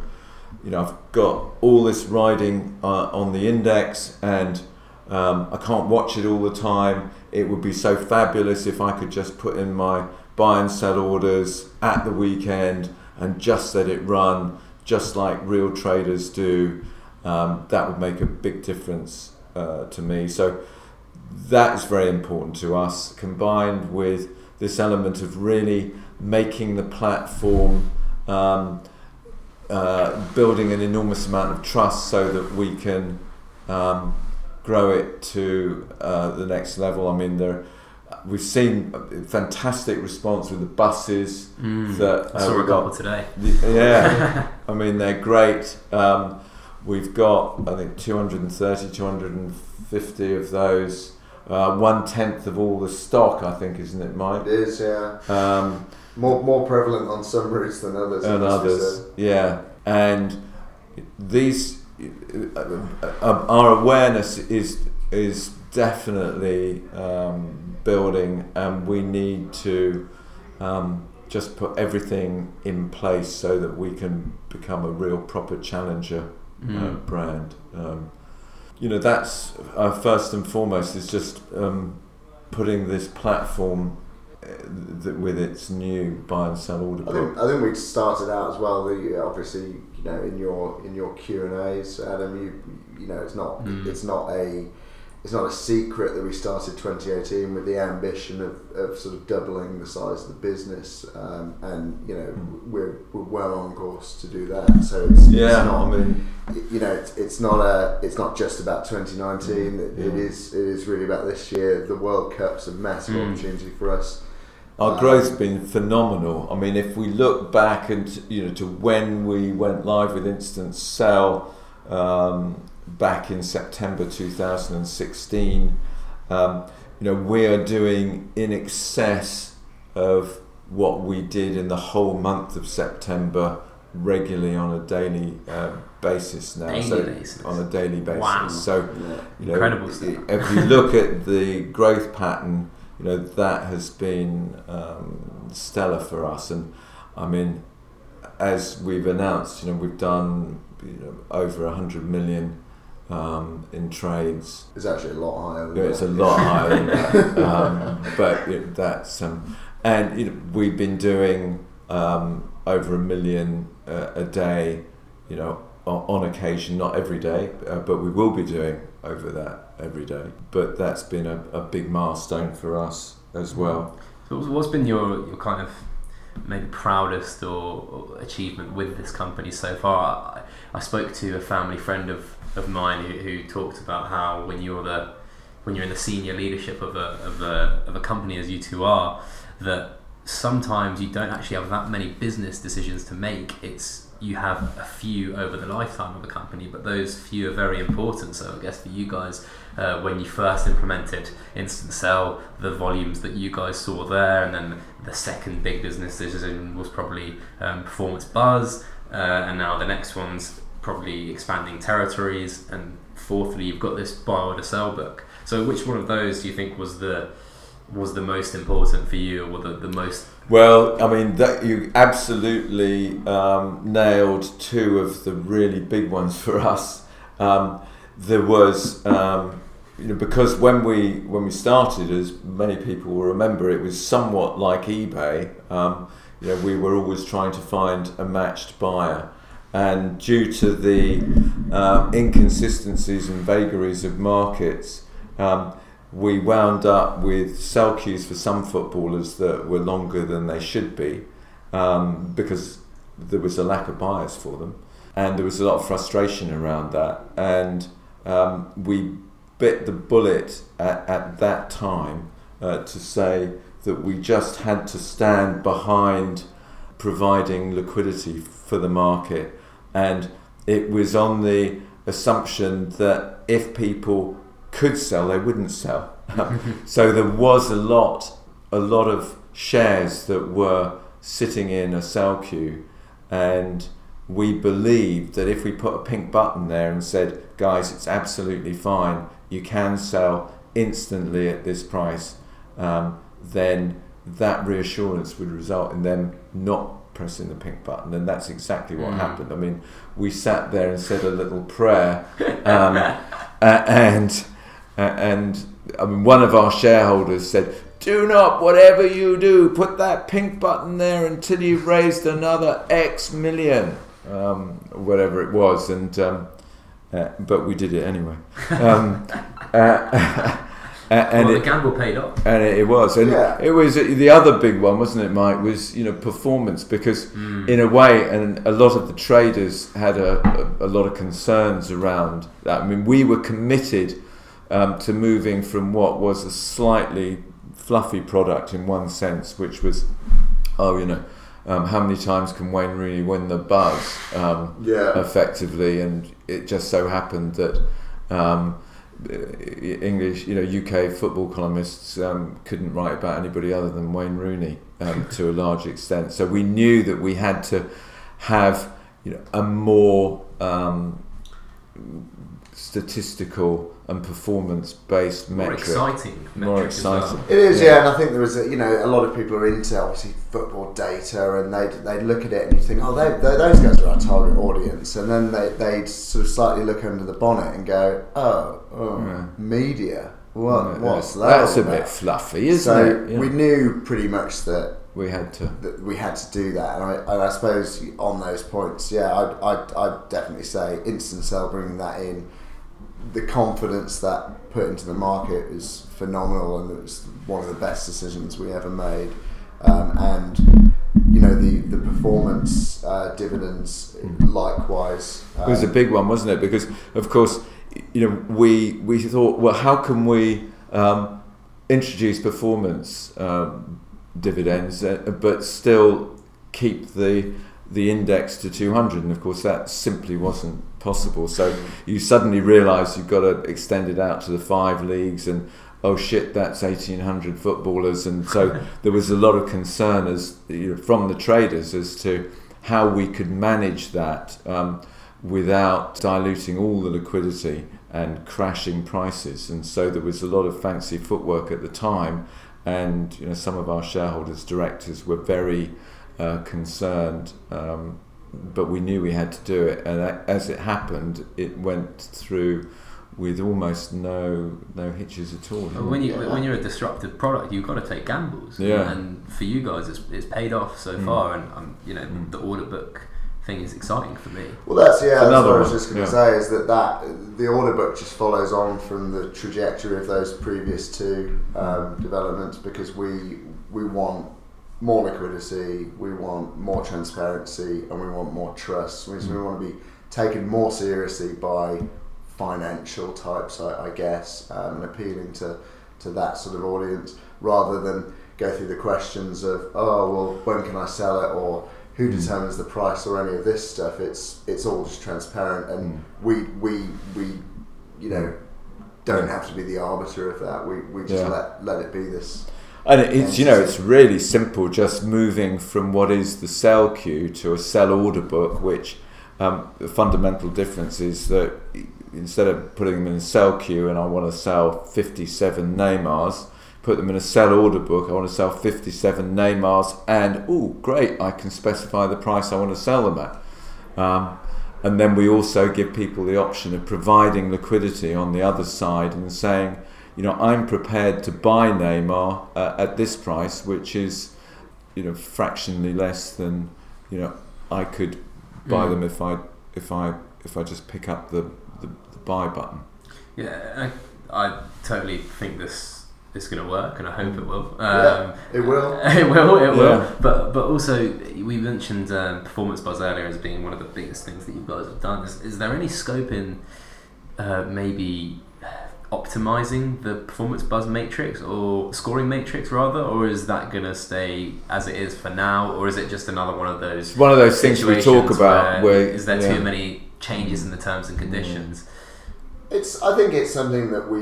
you know, I've got all this riding uh, on the index and um, I can't watch it all the time. It would be so fabulous if I could just put in my buy and sell orders at the weekend and just let it run just like real traders do. Um, that would make a big difference uh, to me. So that is very important to us, combined with this element of really making the platform, um, uh, building an enormous amount of trust so that we can um, grow it to uh, the next level. I mean, there. We've seen a fantastic response with the buses Mm. that I saw uh, a we've got couple today. yeah, I mean they're great. Um, we've got I think 230, 250 of those. Uh, one tenth of all the stock, I think, isn't it, Mike? It is, yeah. Um, More more prevalent on some routes than others. and it must be others, yeah. And these, uh, uh, our awareness is is definitely um, building, and we need to um, just put everything in place so that we can become a real proper challenger uh, Mm. brand. Um, you know, that's uh, first and foremost is just um, putting this platform uh, th- with its new buy and sell order I book. think I think we started out as well. The obviously you know in your in your Q and A's, Adam, you you know it's not Mm. it's not a it's not a secret that we started 2018 with the ambition of, of sort of doubling the size of the business, um, and you know we're, we're well on course to do that. So it's, Yeah, it's not, I mean, you know, it's, it's not a, it's not just about 2019. It, it Yeah. is, it is really about this year. The World Cup's a massive Mm. opportunity for us. Our Um, growth's been phenomenal. I mean, if we look back and you know to when we went live with Instant Sell um, back in September 2016, um, you know we are doing in excess of what we did in the whole month of September regularly on a daily uh, basis now. Daily so basis. on a daily basis. Wow. So Yeah. you know, Incredible stuff. If you look at the growth pattern, you know that has been um, stellar for us, and I mean, as we've announced, you know, we've done you know, over hundred million um, in trades. It's actually a lot higher. Than Yeah, it's a lot higher than that, um, but you know, that's um, and you know, we've been doing um, over a million uh, a day, you know, on, on occasion, not every day, uh, but we will be doing over that every day. But that's been a, a big milestone for us as well. So what's- what's been your, your kind of maybe proudest or, or achievement with this company so far? I, I spoke to a family friend of, of mine who, who talked about how when you're the when you're in the senior leadership of a, of a, of a company as you two are, that sometimes you don't actually have that many business decisions to make. It's you have a few over the lifetime of a company, but those few are very important. So I guess for you guys, uh, when you first implemented Instant Sell, the volumes that you guys saw there, and then the second big business decision was probably um, Performance Buzz, uh, and now the next one's probably expanding territories, and fourthly, you've got this buy or sell book. So which one of those do you think was the was the most important for you, or the, the most Well, I mean, that you absolutely um, nailed two of the really big ones for us. Um, there was, um, you know, because when we when we started, as many people will remember, it was somewhat like eBay. Um, you know, we were always trying to find a matched buyer, and due to the uh, inconsistencies and vagaries of markets. Um, we wound up with sell queues for some footballers that were longer than they should be um, because there was a lack of buyers for them and there was a lot of frustration around that and um, we bit the bullet at, at that time uh, to say that we just had to stand behind providing liquidity for the market and it was on the assumption that if people could sell, they wouldn't sell. so there was a lot, a lot of shares that were sitting in a sell queue, and we believed that if we put a pink button there and said, "Guys, it's absolutely fine. You can sell instantly at this price," um, then that reassurance would result in them not pressing the pink button, and that's exactly what Mm. happened. I mean, we sat there and said a little prayer, um, a- and a- and I mean, one of our shareholders said, "Do not, whatever you do, put that pink button there until you've raised another X million, um, whatever it was." And um, uh, but we did it anyway. Um, uh, and well, it, the gamble paid off. and it, it was, and Yeah. it was the other big one, wasn't it, Mike? Was you know performance because Mm. in a way, and a lot of the traders had a, a, a lot of concerns around that. I mean, we were committed um, to moving from what was a slightly fluffy product in one sense, which was, oh, you know, um, how many times can Wayne Rooney win the buzz? Um, Yeah. effectively, and it just so happened that um, English, you know, UK football columnists um, couldn't write about anybody other than Wayne Rooney um, to a large extent. So we knew that we had to have, you know, a more um, statistical and performance-based More metric. exciting. More metric as well. exciting. It is, Yeah. yeah. and I think there was, a, you know, a lot of people are into obviously football data, and they they look at it and you think, oh, they, they, those guys are our target audience, and then they they sort of slightly look under the bonnet and go, oh, oh Yeah. media, what Yeah, what's that? That's a bit about?" fluffy, isn't so it? You we knew pretty much that we had to. that we had to do that. And I, and I suppose on those points, yeah, I'd, I'd, I'd definitely say Instant Sell bringing that in the confidence that put into the market is phenomenal, and it was one of the best decisions we ever made. Um, and you know the the performance uh, dividends likewise. It was a um, big one, wasn't it? Because of course, you know, we we thought, well, how can we um, introduce performance um, dividends, uh, but still keep the the index to 200? And of course, that simply wasn't possible. So you suddenly realise you've got to extend it out to the five leagues and. Oh shit! That's eighteen hundred footballers, and so there was a lot of concern as you know, from the traders as to how we could manage that um, without diluting all the liquidity and crashing prices. And so there was a lot of fancy footwork at the time, and you know some of our shareholders, directors were very uh, concerned. Um, but we knew we had to do it, and as it happened, it went through with almost no no hitches at all. But when you when you're a disruptive product, you've got to take gambles. Yeah. And for you guys, it's, it's paid off so Mm. far, and um, you know Mm. the order book thing is exciting for me. Well, that's yeah. That's Another what I was just going to yeah. say is that that the order book just follows on from the trajectory of those previous two um, developments because we we want more liquidity, we want more transparency, and we want more trust. Which we want to be taken more seriously by financial types, I, I guess, um, and appealing to to that sort of audience rather than go through the questions of oh well when can I sell it or who Mm. determines the price or any of this stuff. It's it's all just transparent, and we we we you know don't have to be the arbiter of that. We we just Yeah. let let it be this. And it's you know it's really simple, just moving from what is the sell queue to a sell order book. Which um, the fundamental difference is that instead of putting them in a sell queue and I want to sell 57 Neymars, put them in a sell order book. I want to sell 57 Neymars, and oh great, I can specify the price I want to sell them at. Um, and then we also give people the option of providing liquidity on the other side and saying, you know, I'm prepared to buy Neymar uh, at this price, which is, you know, fractionally less than, you know, I could buy Mm. them if I if I if I just pick up the, the, the buy button. Yeah, I, I totally think this is going to work, and I hope it will. Yeah. Um, It will. it will. It will. But but also we mentioned um, performance buzz earlier as being one of the biggest things that you guys have done. Is, is there any scope in uh, maybe optimizing the performance buzz matrix or scoring matrix rather, or is that going to stay as it is for now, or is it just another one of those? One of those things we talk situations about where, is there yeah. too many changes in the terms and mm. conditions? It's. I think it's something that we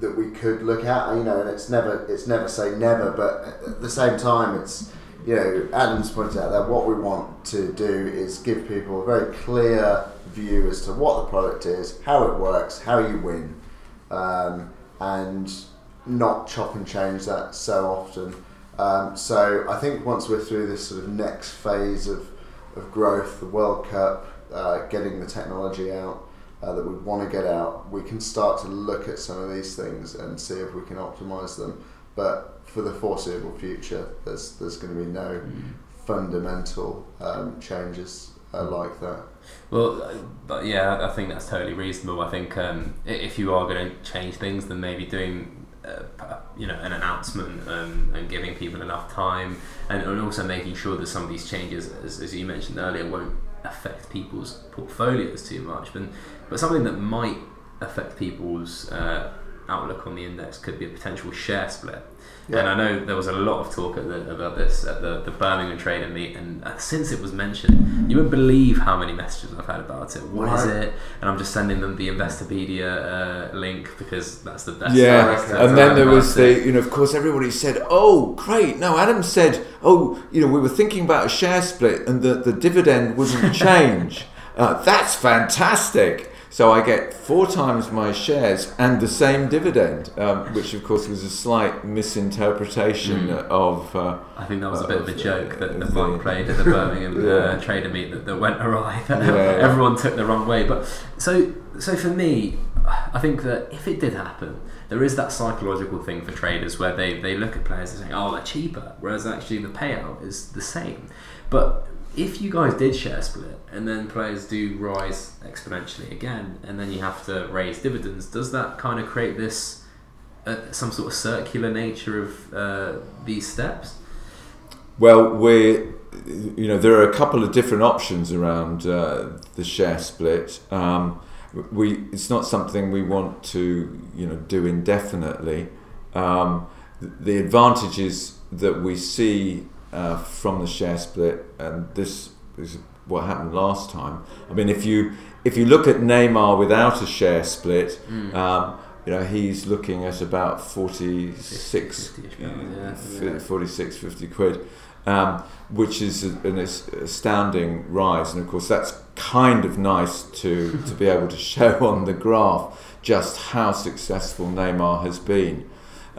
that we could look at. You know, and it's never it's never say never, but at the same time, it's you know Adam's pointed out that what we want to do is give people a very clear view as to what the product is, how it works, how you win, um, and not chop and change that so often. Um, so I think once we're through this sort of next phase of, of growth, the World Cup, uh, getting the technology out uh, that we want to get out, we can start to look at some of these things and see if we can optimize them. But for the foreseeable future, there's there's going to be no fundamental um, changes uh, like that. Well, but yeah, I think that's totally reasonable. I think um, if you are going to change things, then maybe doing, uh, you know, an announcement and, and giving people enough time, and, and also making sure that some of these changes, as, as you mentioned earlier, won't affect people's portfolios too much. But but something that might affect people's uh, outlook on the index could be a potential share split. And I know there was a lot of talk at the, about this at the, the Birmingham Trader Meet, and uh, since it was mentioned, you wouldn't believe how many messages I've had about it. What is it? And I'm just sending them the Investopedia uh, link because that's the best. Yeah, and then there was it. the, you know, of course, everybody said, "Oh, great!" No, Adam said, "Oh, you know, we were thinking about a share split, and the the dividend wouldn't change. uh, that's fantastic." So I get four times my shares and the same dividend, um, which of course was a slight misinterpretation Mm. of. Uh, I think that was a bit of a joke that the uh, fund played at the Birmingham Yeah. uh, Trader Meet that, that went awry. That Yeah, yeah. everyone took the wrong way. But so so for me, I think that if it did happen, there is that psychological thing for traders where they, they look at players and say, oh, they're cheaper, whereas actually the payout is the same. But if you guys did share split and then players do rise exponentially again, and then you have to raise dividends, does that kind of create this uh, some sort of circular nature of uh, these steps? Well, we, you know, there are a couple of different options around uh, the share split. Um, we, it's not something we want to, you know, do indefinitely. Um, the advantages that we see uh, from the share split, and this is what happened last time. I mean, if you if you look at Neymar without a share split, Mm. um, you know he's looking at about 46, 50-ish uh, yeah. 46 50 quid, um, which is an astounding rise. And of course, that's kind of nice to, to be able to show on the graph just how successful Neymar has been.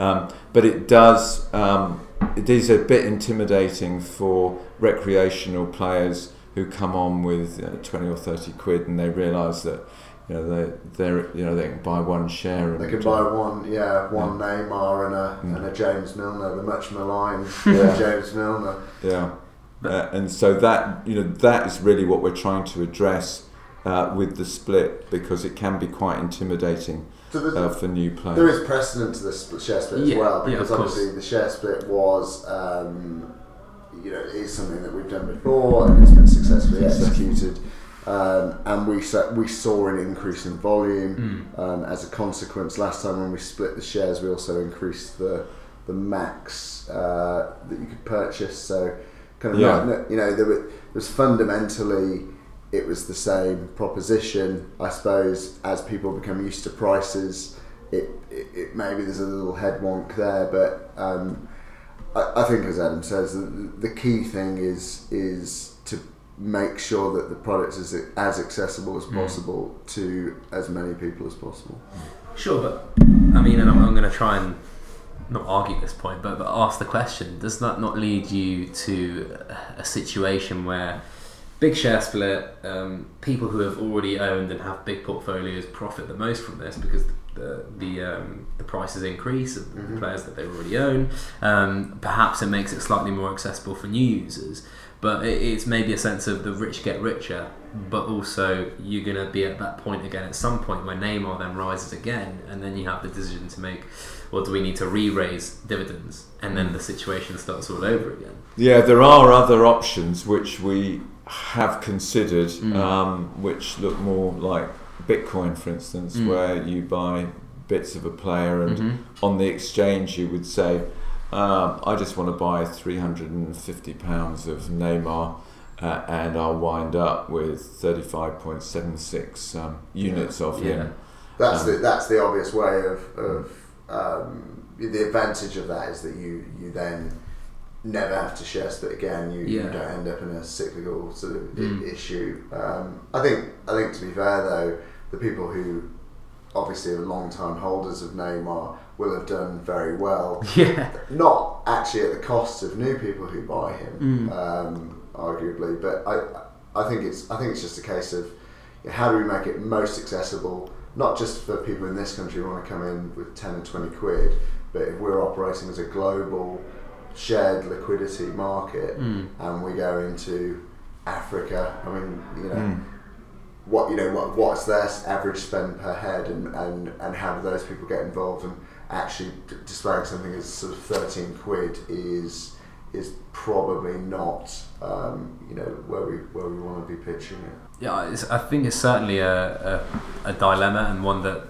Um, but it does, um, it is a bit intimidating for recreational players who come on with uh, 20 or 30 quid and they realise that you know they they're you know they can buy one share and They can buy one, yeah, one Neymar and a Mm. and a James Milner, the much maligned Yeah. James Milner. Yeah, uh, and so that you know that is really what we're trying to address uh, with the split because it can be quite intimidating So uh, for new players. there is precedent to the split, share split Yeah, as well yeah, because of course. obviously the share split was, um, you know, is something that we've done before and it's been successfully executed. Um, and we saw, we saw an increase in volume Mm. um, as a consequence. Last time when we split the shares, we also increased the the max uh, that you could purchase. So kind of Yeah. not, you know there was, there was fundamentally it was the same proposition. I suppose as people become used to prices, it, it, it maybe there's a little head wonk there, but um, I, I think as Adam says, the, the key thing is is to make sure that the product is as accessible as Mm. possible to as many people as possible. Sure, but I mean, and I'm, I'm going to try and not argue this point, but, but ask the question: Does that not lead you to a situation where big share split, um, people who have already owned and have big portfolios profit the most from this because the the um, the prices increase of the Mhm. players that they already own. Um, perhaps it makes it slightly more accessible for new users, but it, it's maybe a sense of the rich get richer. But also, you're going to be at that point again at some point when Neymar then rises again, and then you have the decision to make: well, do we need to re-raise dividends? And then the situation starts all over again. Yeah, there are other options which we have considered, Mm. um, which look more like Bitcoin, for instance, Mm. where you buy bits of a player and Mhm. on the exchange you would say, um, I just want to buy £350 of Neymar uh, and I'll wind up with 35.76 um, units of Yeah. him. That's Um, the that's the obvious way of, of um, the advantage of that is that you you then never have to share split again. You, you don't end up in a cyclical sort of i- Mm. issue. Um, I think I think to be fair though, the people who obviously are long time holders of Neymar will have done very well. Yeah. Not actually at the cost of new people who buy him, Mm. um, arguably, but I I think it's I think it's just a case of how do we make it most accessible, not just for people in this country who want to come in with ten and twenty quid, but if we're operating as a global shared liquidity market Mm. and we go into Africa, I mean, you know, Mm. what you know what what's their average spend per head and, and, and how do those people get involved and actually d- displaying something as sort of 13 quid is is probably not um, you know where we where we want to be pitching it Yeah, it's, I think it's certainly a, a, a dilemma and one that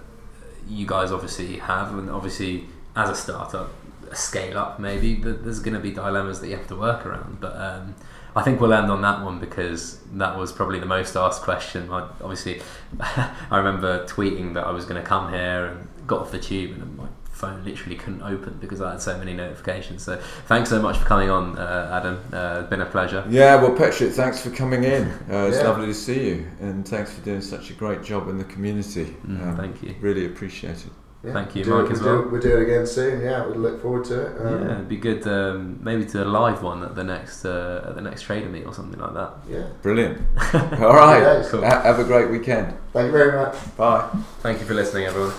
you guys obviously have, and obviously as a startup, a scale up maybe, but there's going to be dilemmas that you have to work around. But um, I think we'll end on that one because that was probably the most asked question. I, obviously, I remember tweeting that I was going to come here and got off the tube and my phone literally couldn't open because I had so many notifications. So thanks so much for coming on, uh, Adam. Uh, it's been a pleasure. Yeah, well, Patrick, thanks for coming in. Uh, it's Yeah. lovely to see you, and thanks for doing such a great job in the community. Mm, Um, thank you. Really appreciate it. Yeah. Thank you, we'll do Mike, it, as we'll well. do, we'll do it again soon yeah we look forward to it um, yeah, it'd be good um, maybe to a live one at the next uh, at the next trader meet or something like that. yeah Brilliant. All right. Yeah, cool. Ha- have a great weekend. thank you very much Bye. Thank you for listening, everyone.